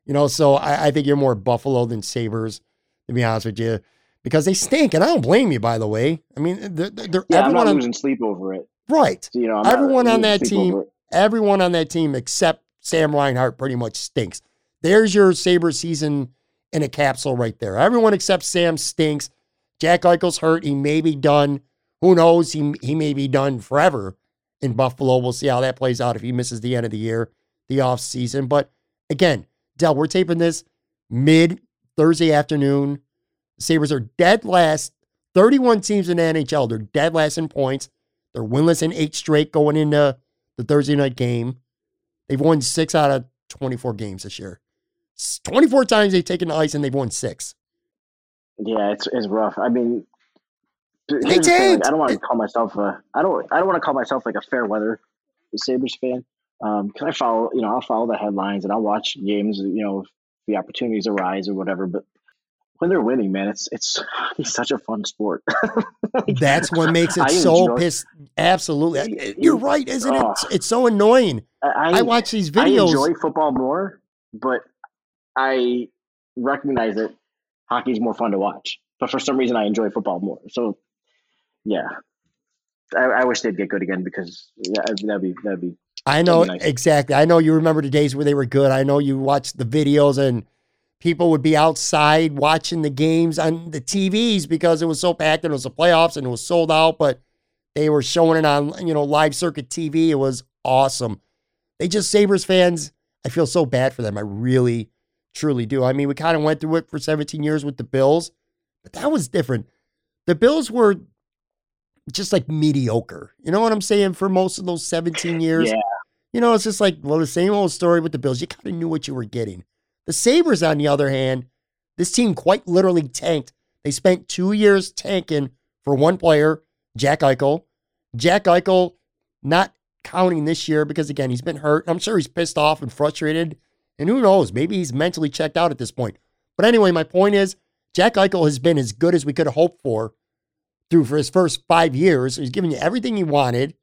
You know, so I, I think you're more Buffalo than Sabres, to be honest with you, because they stink. And I don't blame you, by the way. I mean, they're, they're yeah, everyone I'm not on, losing sleep over it. Right. So, you know, I'm everyone on that team, everyone on that team except Sam Reinhart pretty much stinks. There's your Sabre season in a capsule right there. Everyone except Sam stinks. Jack Eichel's hurt. He may be done. Who knows? He, he may be done forever in Buffalo. We'll see how that plays out if he misses the end of the year, the off season. But again, Del, we're taping this mid Thursday afternoon. Sabres are dead last. 31 teams in the NHL. They're dead last in points. They're winless in eight straight going into the Thursday night game. They've won six out of 24 games this year. 24 times they've taken the ice and they've won six. Yeah, it's it's rough. I mean, they thing, like, I don't want to call myself a I don't I don't want to call myself like a fair weather Sabres fan. Um, cause I follow, you know, I'll follow the headlines and I'll watch games, you know, if the opportunities arise or whatever. But when they're winning, man, it's it's, it's such a fun sport. like, That's what makes it I so pissed. Absolutely, you're right, isn't oh, it? It's so annoying. I, I, watch these videos. I enjoy football more but I recognize that hockey's more fun to watch. But for some reason, I enjoy football more. So, yeah, I, I wish they'd get good again because yeah, that'd be that'd be. I know nice. exactly. I know you remember the days where they were good. I know you watched the videos and people would be outside watching the games on the TVs because it was so packed and it was the playoffs and it was sold out. But they were showing it on you know live circuit TV. It was awesome. They just Sabres fans. I feel so bad for them. I really, truly do. I mean, we kind of went through it for 17 years with the Bills, but that was different. The Bills were just like mediocre. You know what I'm saying? For most of those 17 years. Yeah. You know, it's just like, well, the same old story with the Bills. You kind of knew what you were getting. The Sabres, on the other hand, this team quite literally tanked. They spent two years tanking for one player, Jack Eichel. Jack Eichel not counting this year because, again, he's been hurt. I'm sure he's pissed off and frustrated. And who knows? Maybe he's mentally checked out at this point. But anyway, my point is Jack Eichel has been as good as we could have hoped for through for his first five years. He's given you everything he wanted.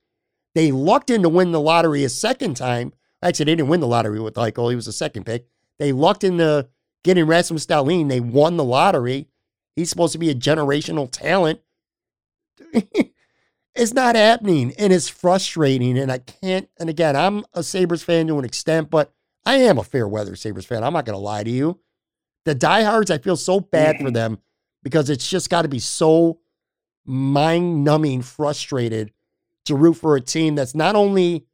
They lucked in to win the lottery a second time. Actually, they didn't win the lottery with Eichel. He was a second pick. They lucked into getting Rasmus Dahlin. They won the lottery. He's supposed to be a generational talent. it's not happening, and it's frustrating. And I can't. And again, I'm a Sabres fan to an extent, but I am a fair weather Sabres fan. I'm not going to lie to you. The diehards, I feel so bad for mm. them because it's just got to be so mind numbing frustrated to root for a team that's not only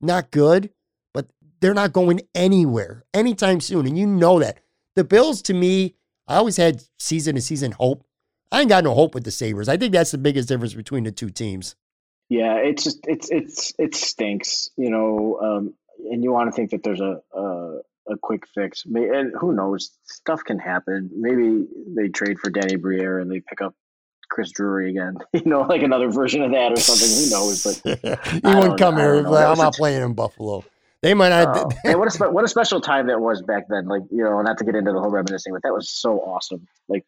not good, they're not going anywhere anytime soon. And you know that. The Bills, to me, I always had season to season hope. I ain't got no hope with the Sabres. I think that's the biggest difference between the two teams. Yeah, it's just it's it's it stinks, you know. Um, and you want to think that there's a, a a quick fix. And who knows? Stuff can happen. Maybe they trade for Danny Briere and they pick up Chris Drury again. You know, like another version of that or something. Who knows? But he wouldn't come here. Like, I'm not playing in Buffalo. They might not. Uh, hey, what a spe- what a special time that was back then. Like you know, not to get into the whole reminiscing, but that was so awesome. Like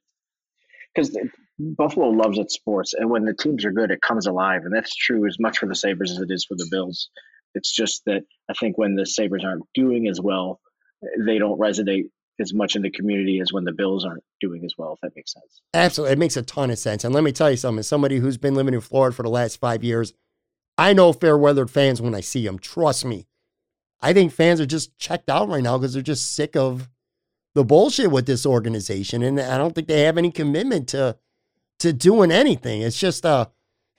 because Buffalo loves its sports, and when the teams are good, it comes alive, and that's true as much for the Sabres as it is for the Bills. It's just that I think when the Sabres aren't doing as well, they don't resonate as much in the community as when the Bills aren't doing as well, if that makes sense. Absolutely. It makes a ton of sense. And let me tell you something, as somebody who's been living in Florida for the last five years, I know fair weathered fans when I see them. Trust me. I think fans are just checked out right now because they're just sick of the bullshit with this organization. And I don't think they have any commitment to to doing anything. It's just uh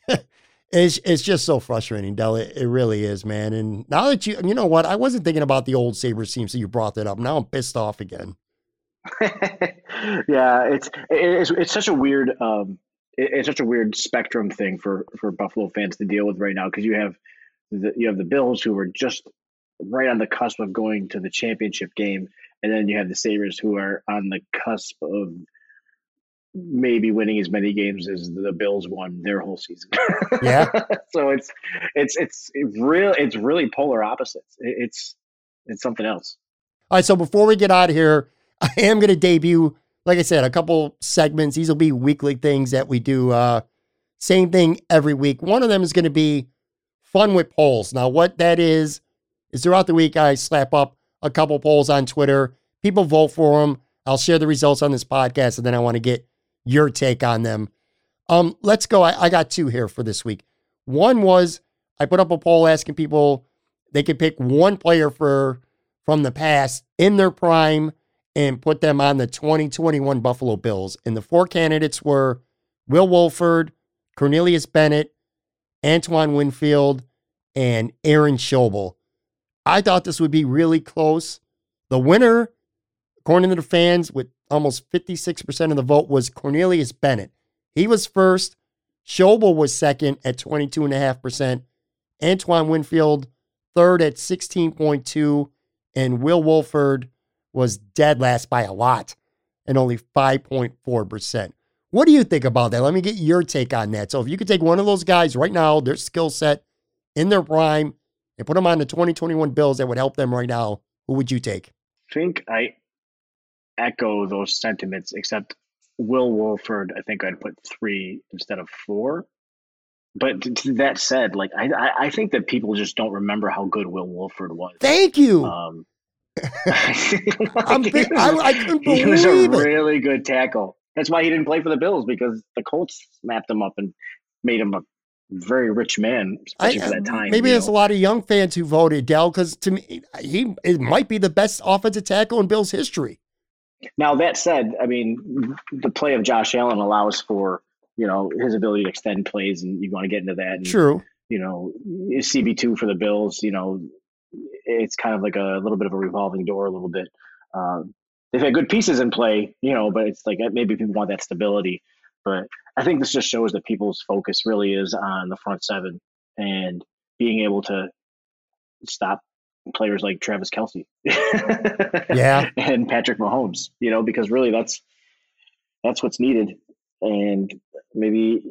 it's it's just so frustrating, Del. It, it, really is, man. And now that you you know what, I wasn't thinking about the old Sabres team, so you brought that up. Now I'm pissed off again. yeah, it's it's it's such a weird um it's such a weird spectrum thing for for Buffalo fans to deal with right now because you have the you have the Bills who are just right on the cusp of going to the championship game, and then you have the Sabres who are on the cusp of maybe winning as many games as the Bills won their whole season. Yeah. so it's it's it's real it's really polar opposites. It's it's something else. All right, so before we get out of here, I am going to debut like I said, a couple segments. These will be weekly things that we do uh same thing every week. One of them is going to be fun with polls. Now, what that is is throughout the week I slap up a couple polls on Twitter. People vote for them. I'll share the results on this podcast, and then I want to get your take on them. Um, let's go. I, I got two here for this week. One was I put up a poll asking people they could pick one player for from the past in their prime and put them on the 2021 Buffalo Bills. And the four candidates were Will Wolford, Cornelius Bennett, Antoine Winfield, and Aaron Schobel. I thought this would be really close. The winner, according to the fans, with almost 56% of the vote, was Cornelius Bennett. He was first. Schobel was second at 22.5%. Antoine Winfield, third at 16.2. And Will Wolford was dead last by a lot and only 5.4%. What do you think about that? Let me get your take on that. So if you could take one of those guys right now, their skill set in their prime, and put them on the 2021 Bills that would help them right now, who would you take? I think I echo those sentiments, except Will Wolford, I think I'd put three instead of four. But that said, like I, I think that people just don't remember how good Will Wolford was. Thank you. Um, I'm think, I, I couldn't he was a it. really good tackle. That's why he didn't play for the Bills because the Colts snapped him up and made him a very rich man, especially I- for that time. Maybe there's a lot of young fans who voted Del because to me, he it might be the best offensive tackle in Bills history. Now that said, I mean, the play of Josh Allen allows for you know his ability to extend plays, and you want to get into that. And, True. You know, CB two for the Bills. You know, it's kind of like a little bit of a revolving door, a little bit. Um, they've had good pieces in play, you know, but it's like maybe people want that stability. But I think this just shows that people's focus really is on the front seven and being able to stop players like Travis Kelce. Yeah. and Patrick Mahomes, you know, because really that's that's what's needed. And maybe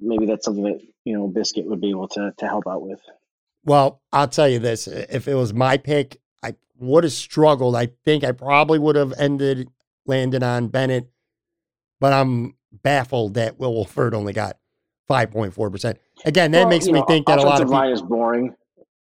maybe that's something that, you know, Biscuit would be able to to help out with. Well, I'll tell you this: if it was my pick, I would have struggled. I think I probably would have ended landing on Bennett, but I'm baffled that Will Wolford only got five point four percent. Again, that Well, makes me know, think that a lot of people. line is boring.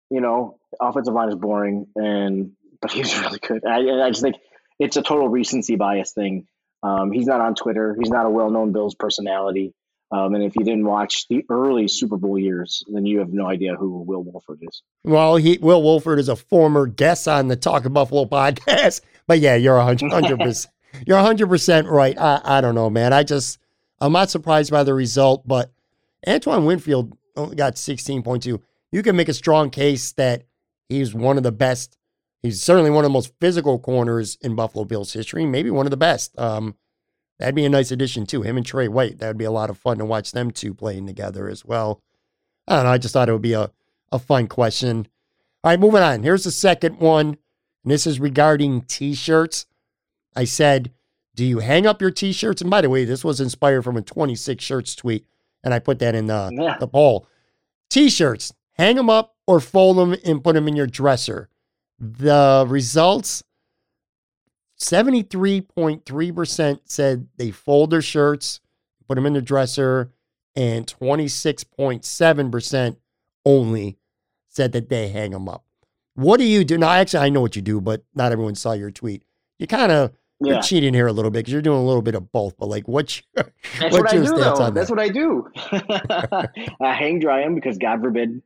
You know, offensive line is boring, and but he's really good. I, I just think it's a total recency bias thing. Um, he's not on Twitter. He's not a well-known Bills personality. Um, and if you didn't watch the early Super Bowl years, then you have no idea who Will Wolford is. Well, he Will Wolford is a former guest on the Talking Buffalo podcast. But yeah, you're a hundred percent. You're hundred percent right. I, I don't know, man. I just I'm not surprised by the result, but Antoine Winfield only got 16.2. You can make a strong case that he's one of the best. He's certainly one of the most physical corners in Buffalo Bills history, maybe one of the best. Um, that'd be a nice addition too. Him and Tre White. That would be a lot of fun to watch them two playing together as well. I don't know. I just thought it would be a, a fun question. All right, moving on. Here's the second one. And this is regarding t shirts. I said, Do you hang up your t shirts? And by the way, this was inspired from a 26 shirts tweet. And I put that in the, Yeah. the poll. T shirts, hang them up or fold them and put them in your dresser. The results 73.3% said they fold their shirts, put them in the dresser, and 26.7% only said that they hang them up. What do you do? Now, actually, I know what you do, but not everyone saw your tweet. You kind of you're cheating here a little bit because you're doing a little bit of both. But like, what's your, that's what's what I your do. stance Though. on That's that? what I do. I hang dry them because God forbid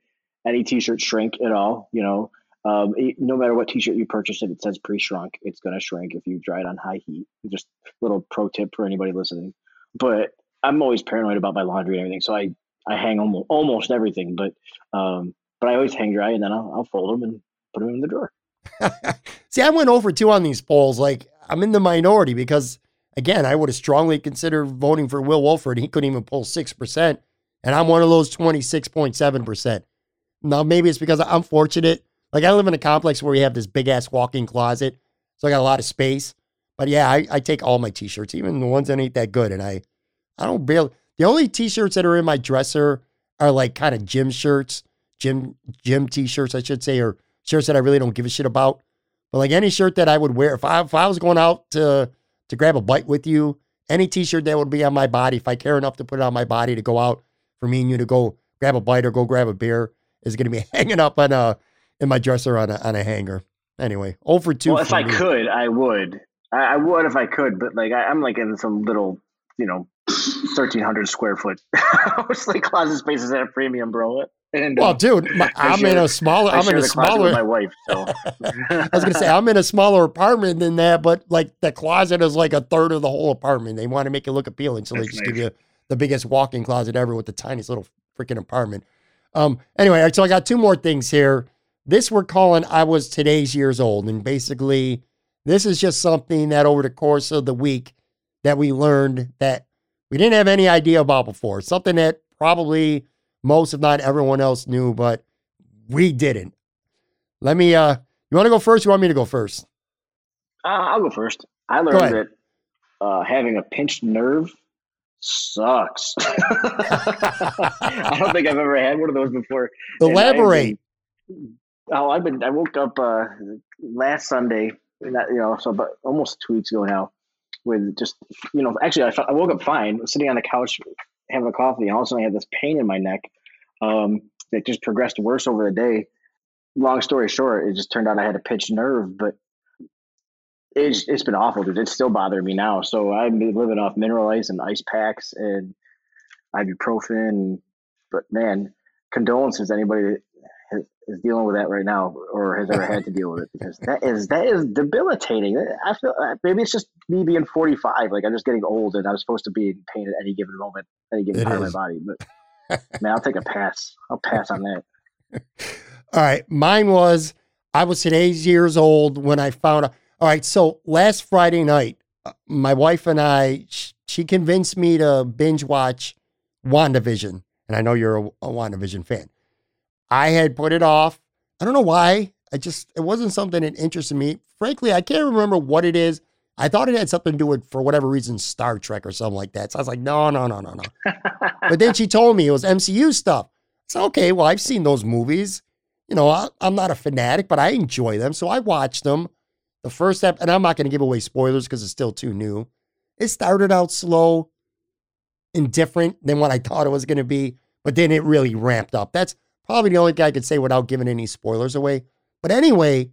any T-shirt shrink at all. You know, um, no matter what T-shirt you purchase, if it says pre-shrunk, it's going to shrink if you dry it on high heat. Just little pro tip for anybody listening. But I'm always paranoid about my laundry and everything, so I I hang almost almost everything. But um, but I always hang dry and then I'll, I'll fold them and put them in the drawer. See, I went over two on these polls. Like, I'm in the minority because, again, I would have strongly considered voting for Will Wolford. He couldn't even pull 6%. And I'm one of those 26.7%. Now, maybe it's because I'm fortunate. Like, I live in a complex where we have this big ass walk in closet. So I got a lot of space. But yeah, I, I take all my t shirts, even the ones that ain't that good. And I, I don't barely, the only t shirts that are in my dresser are like kind of gym shirts, gym, gym t shirts, I should say, or shirts that I really don't give a shit about. But like any shirt that I would wear, if I if I was going out to to grab a bite with you, any t-shirt that would be on my body, if I care enough to put it on my body to go out for me and you to go grab a bite or go grab a beer, is going to be hanging up on a in my dresser on a on a hanger. Anyway, oh over two. well, if for I me. could, I would. I, I would if I could, but like I, I'm like in some little, you know, thirteen hundred square foot house, like closet spaces at a premium, bro. And Well, uh, dude, my, I'm in a smaller. I I'm share in a smaller. my wife, so I was gonna say I'm in a smaller apartment than that, but like the closet is like a third of the whole apartment. They want to make it look appealing, so they That's just give you the biggest walk-in closet ever with the tiniest little freaking apartment. Um. Anyway, so I got two more things here. This we're calling I was today's years old, and basically this is just something that over the course of the week that we learned that we didn't have any idea about before. Something that probably most, if not everyone else, knew, but we didn't. Let me. uh You want to go first? You want me to go first? Uh, I'll go first. I learned that uh, having a pinched nerve sucks. I don't think I've ever had one of those before. Elaborate. been- oh, I've been. I woke up uh, last Sunday. Not, you know, so about almost two weeks ago now, with just you know. Actually, I, I woke up fine, was sitting on the couch having a coffee, and all of a sudden I had this pain in my neck um, that just progressed worse over the day. long story short, it just turned out I had a pinched nerve, but it's it's been awful, dude. It's still bothering me now. So I've been living off mineral ice and ice packs and ibuprofen. But man, condolences anybody is dealing with that right now or has ever had to deal with it because that is that is debilitating. I feel uh, maybe it's just me being 45. Like I'm just getting old and I'm supposed to be in pain at any given moment, any given it part is. of my body. But man, I'll take a pass. I'll pass on that. All right, mine was I was today's years old when I found out. All right, so last Friday night, uh, my wife and I, she convinced me to binge watch WandaVision, and I know you're a, a WandaVision fan. I had put it off. I don't know why. I just, it wasn't something that interested me. Frankly, I can't remember what it is. I thought it had something to do with, for whatever reason, Star Trek or something like that. So I was like, no, no, no, no, no. but then she told me it was MCU stuff. So, okay, well, I've seen those movies. You know, I, am not a fanatic, but I enjoy them. So I watched them. The first step, and I'm not going to give away spoilers because it's still too new. It started out slow and different than what I thought it was going to be, but then it really ramped up. That's Probably the only guy I could say without giving any spoilers away. But anyway,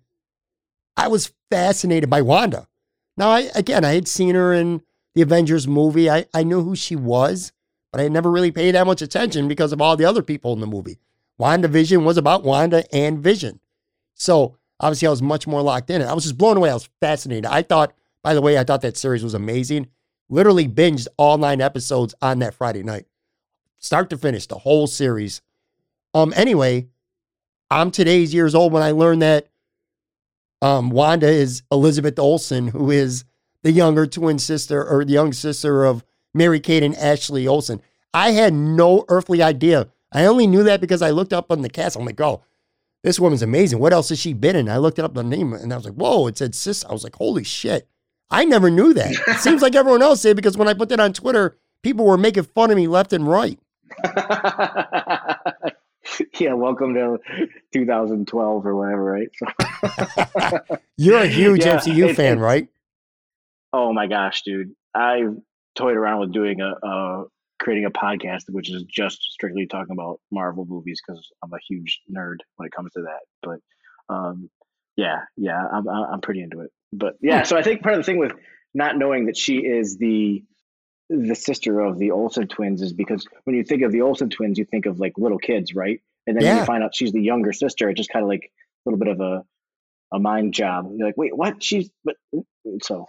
I was fascinated by Wanda. Now, I again, I had seen her in the Avengers movie. I, I knew who she was, but I never really paid that much attention because of all the other people in the movie. WandaVision was about Wanda and Vision. So obviously, I was much more locked in. I was just blown away. I was fascinated. I thought, by the way, I thought that series was amazing. Literally binged all nine episodes on that Friday night, start to finish, the whole series. Um, anyway, I'm today's years old when I learned that um, Wanda is Elizabeth Olsen, who is the younger twin sister or the young sister of Mary Kate and Ashley Olsen. I had no earthly idea. I only knew that because I looked up on the cast. I'm like, oh, this woman's amazing. What else has she been in? I looked it up the name and I was like, whoa, it said sis. I was like, holy shit. I never knew that. it seems like everyone else did because when I put that on Twitter, people were making fun of me left and right. yeah, welcome to 2012 or whatever, right? So You're a huge yeah, MCU it, fan, right? Oh my gosh, dude. I toyed around with doing a, a creating a podcast which is just strictly talking about Marvel movies because I'm a huge nerd when it comes to that. But um, yeah, yeah, I'm I'm pretty into it. But yeah, hmm. so I think part of the thing with not knowing that she is the the sister of the Olsen twins is because when you think of the Olsen twins, you think of like little kids, right? And then yeah. you find out she's the younger sister, it's just kind of like a little bit of a a mind job. You're like, wait, what? She's but mm, mm, so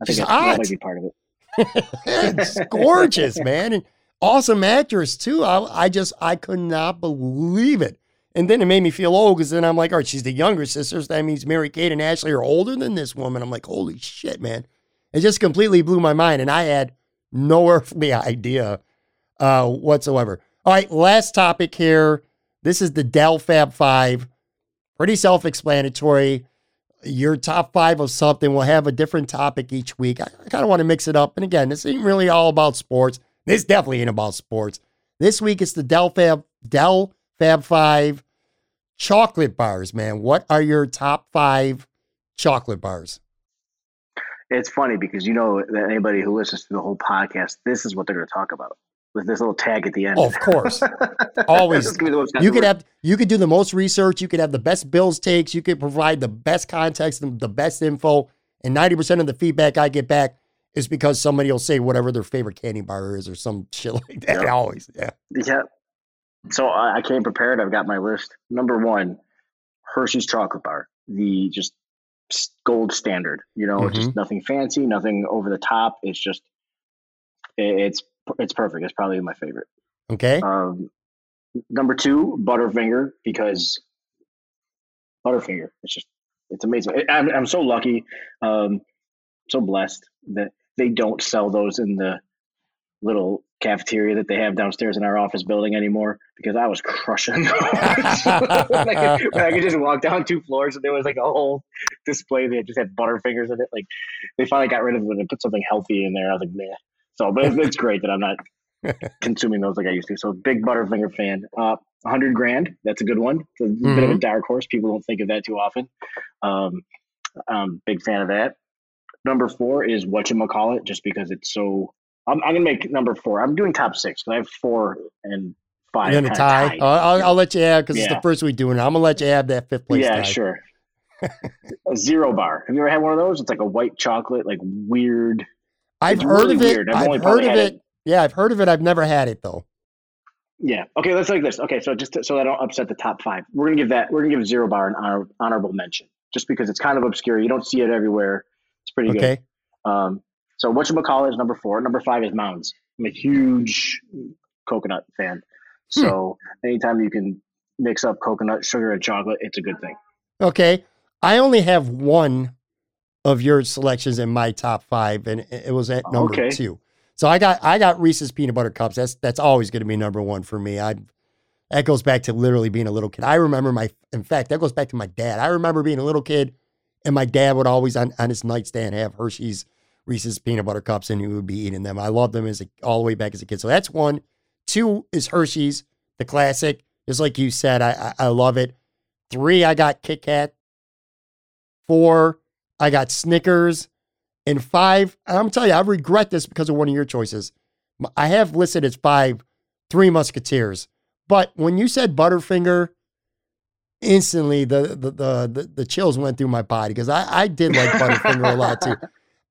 I think that, that might be part of it. it's gorgeous, man, and awesome actress too. I, I just I could not believe it. And then it made me feel old because then I'm like, all right, she's the younger sister. So that means Mary Kate and Ashley are older than this woman. I'm like, holy shit, man. It just completely blew my mind. And I had no earthly idea uh, whatsoever. All right, last topic here. This is the Del Fab Five. Pretty self explanatory. Your top five of something. We'll have a different topic each week. I, I kind of want to mix it up. And again, this ain't really all about sports. This definitely ain't about sports. This week it's the Del Fab Del Fab Five chocolate bars, man. What are your top five chocolate bars? It's funny because you know that anybody who listens to the whole podcast, this is what they're going to talk about with this little tag at the end. Oh, of course, always. you could have you could do the most research. You could have the best bills takes. You could provide the best context and the best info. And ninety percent of the feedback I get back is because somebody will say whatever their favorite candy bar is or some shit like that. Yep. Always, yeah. Yeah. So I came prepared. I've got my list. Number one, Hershey's chocolate bar. The just gold standard. You know, mm-hmm. just nothing fancy, nothing over the top. It's just it's it's perfect. It's probably my favorite. Okay. Um, number two, Butterfinger, because Butterfinger. It's just it's amazing. I'm I'm so lucky, um, so blessed that they don't sell those in the little cafeteria that they have downstairs in our office building anymore because I was crushing. I could, I could just walk down two floors and there was like a whole display that just had Butterfingers in it. Like they finally got rid of it and put something healthy in there. I was like, man. So, but it's, it's great that I'm not consuming those like I used to. So, big Butterfinger fan. Uh, 100 grand. That's a good one. It's a mm-hmm. bit of a mm-hmm. dark horse. People don't think of that too often. Um, I'm big fan of that. Number four is what you call it, just because it's so I'm, I'm gonna make number four. I'm doing top six because I have four and five. You're gonna tie. tied. Oh, I'll, I'll let you add because it's the Yeah. first week doing it. I'm gonna let you add that fifth place. yeah, tie. sure. a zero bar. Have you ever had one of those? It's like a white chocolate, like weird. I've heard really of it. weird. I've I've only heard of it. it- Yeah, I've heard of it. I've never had it though. Yeah. Okay. Let's like this. Okay. So just to, so I don't upset the top five, we're gonna give that. We're gonna give zero bar an honor, honorable mention, just because it's kind of obscure. You don't see it everywhere. It's pretty good. Okay. Um, so what you call is number four. Number five is Mounds. I'm a huge coconut fan. Hmm. So anytime you can mix up coconut, sugar, and chocolate, it's a good thing. Okay. I only have one of your selections in my top five, and it it was at number Okay. two. So I got I got Reese's peanut butter cups. That's that's always going to be number one for me. I that goes back to literally being a little kid. I remember my in fact that goes back to my dad. I remember being a little kid, and my dad would always on on his nightstand have Hershey's Reese's peanut butter cups, and he would be eating them. I loved them as a, all the way back as a kid. So that's one. Two is Hershey's, the classic. Just like you said, I I, I love it. Three, I got Kit Kat. Four, I got Snickers. And five, I'm telling you, I regret this because of one of your choices. I have listed as five, Three Musketeers. But when you said Butterfinger, instantly the the the the, the chills went through my body because I, I did like Butterfinger a lot too.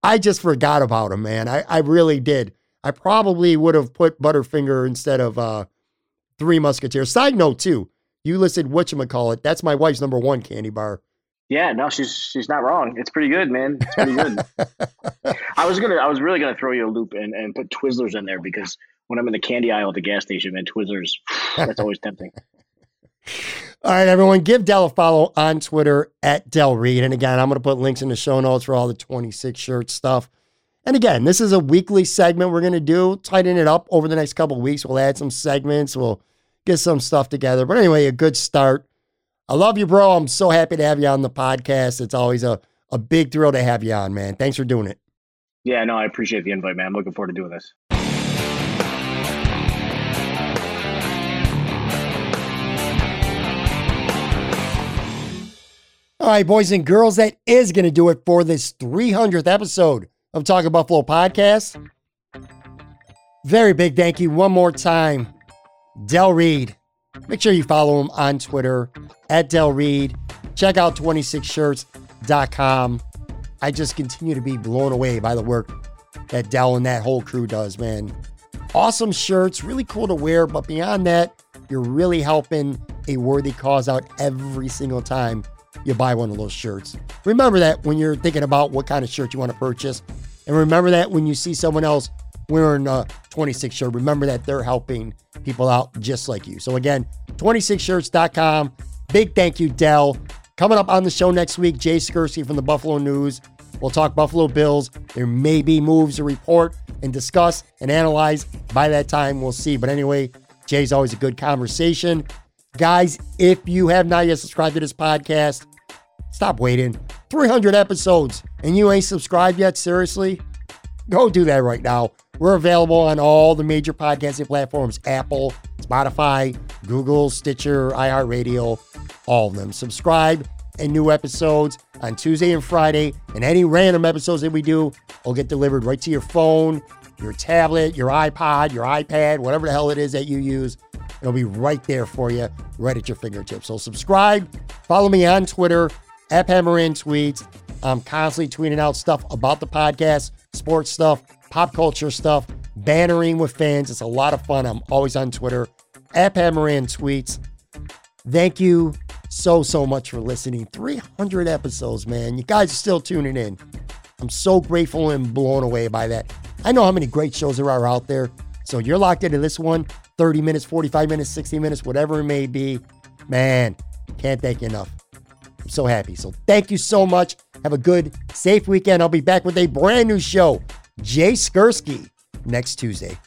I just forgot about him, man. I, I really did. I probably would have put Butterfinger instead of uh Three Musketeers. Side note too, you listed whatchamacallit. That's my wife's number one candy bar. Yeah, no, she's she's not wrong. It's pretty good, man. It's pretty good. I was gonna, I was really gonna throw you a loop and, and put Twizzlers in there because when I'm in the candy aisle at the gas station, man, Twizzlers, that's always tempting. All right, everyone, give Del a follow on Twitter at Del Reed. And again, I'm going to put links in the show notes for all the 26 shirt stuff. And again, this is a weekly segment we're going to do, tighten it up over the next couple weeks. We'll add some segments, we'll get some stuff together. But anyway, a good start. I love you, bro. I'm so happy to have you on the podcast. It's always a, a big thrill to have you on, man. Thanks for doing it. Yeah, no, I appreciate the invite, man. I'm looking forward to doing this. All right, boys and girls, that is going to do it for this 300th episode of Talking Buffalo podcast. Very big thank you one more time, Del Reed. Make sure you follow him on Twitter at Del Reed. Check out 26shirts.com. I just continue to be blown away by the work that Del and that whole crew does, man. Awesome shirts, really cool to wear, but beyond that, you're really helping a worthy cause out every single time you buy one of those shirts. Remember that when you're thinking about what kind of shirt you want to purchase. And remember that when you see someone else wearing a 26 shirt, remember that they're helping people out just like you. So again, 26shirts.com. Big thank you, Del. Coming up on the show next week, Jay Skurski from the Buffalo News. We'll talk Buffalo Bills. There may be moves to report and discuss and analyze. By that time, we'll see. But anyway, Jay's always a good conversation. Guys, if you have not yet subscribed to this podcast, stop waiting. 300 episodes and you ain't subscribed yet? Seriously? Go do that right now. We're available on all the major podcasting platforms Apple, Spotify, Google, Stitcher, iHeartRadio, all of them. Subscribe and new episodes on Tuesday and Friday. And any random episodes that we do will get delivered right to your phone, your tablet, your iPod, your iPad, whatever the hell it is that you use. It'll be right there for you, right at your fingertips. So subscribe, follow me on Twitter, at Pamaran Tweets. I'm constantly tweeting out stuff about the podcast, sports stuff, pop culture stuff, bannering with fans. It's a lot of fun. I'm always on Twitter, at Pamaran Tweets. Thank you so, so much for listening. 300 episodes, man. You guys are still tuning in. I'm so grateful and blown away by that. I know how many great shows there are out there. So you're locked into this one 30 minutes, 45 minutes, 60 minutes, whatever it may be. Man, can't thank you enough. I'm so happy. So thank you so much. Have a good, safe weekend. I'll be back with a brand new show, Jay Skurski, next Tuesday.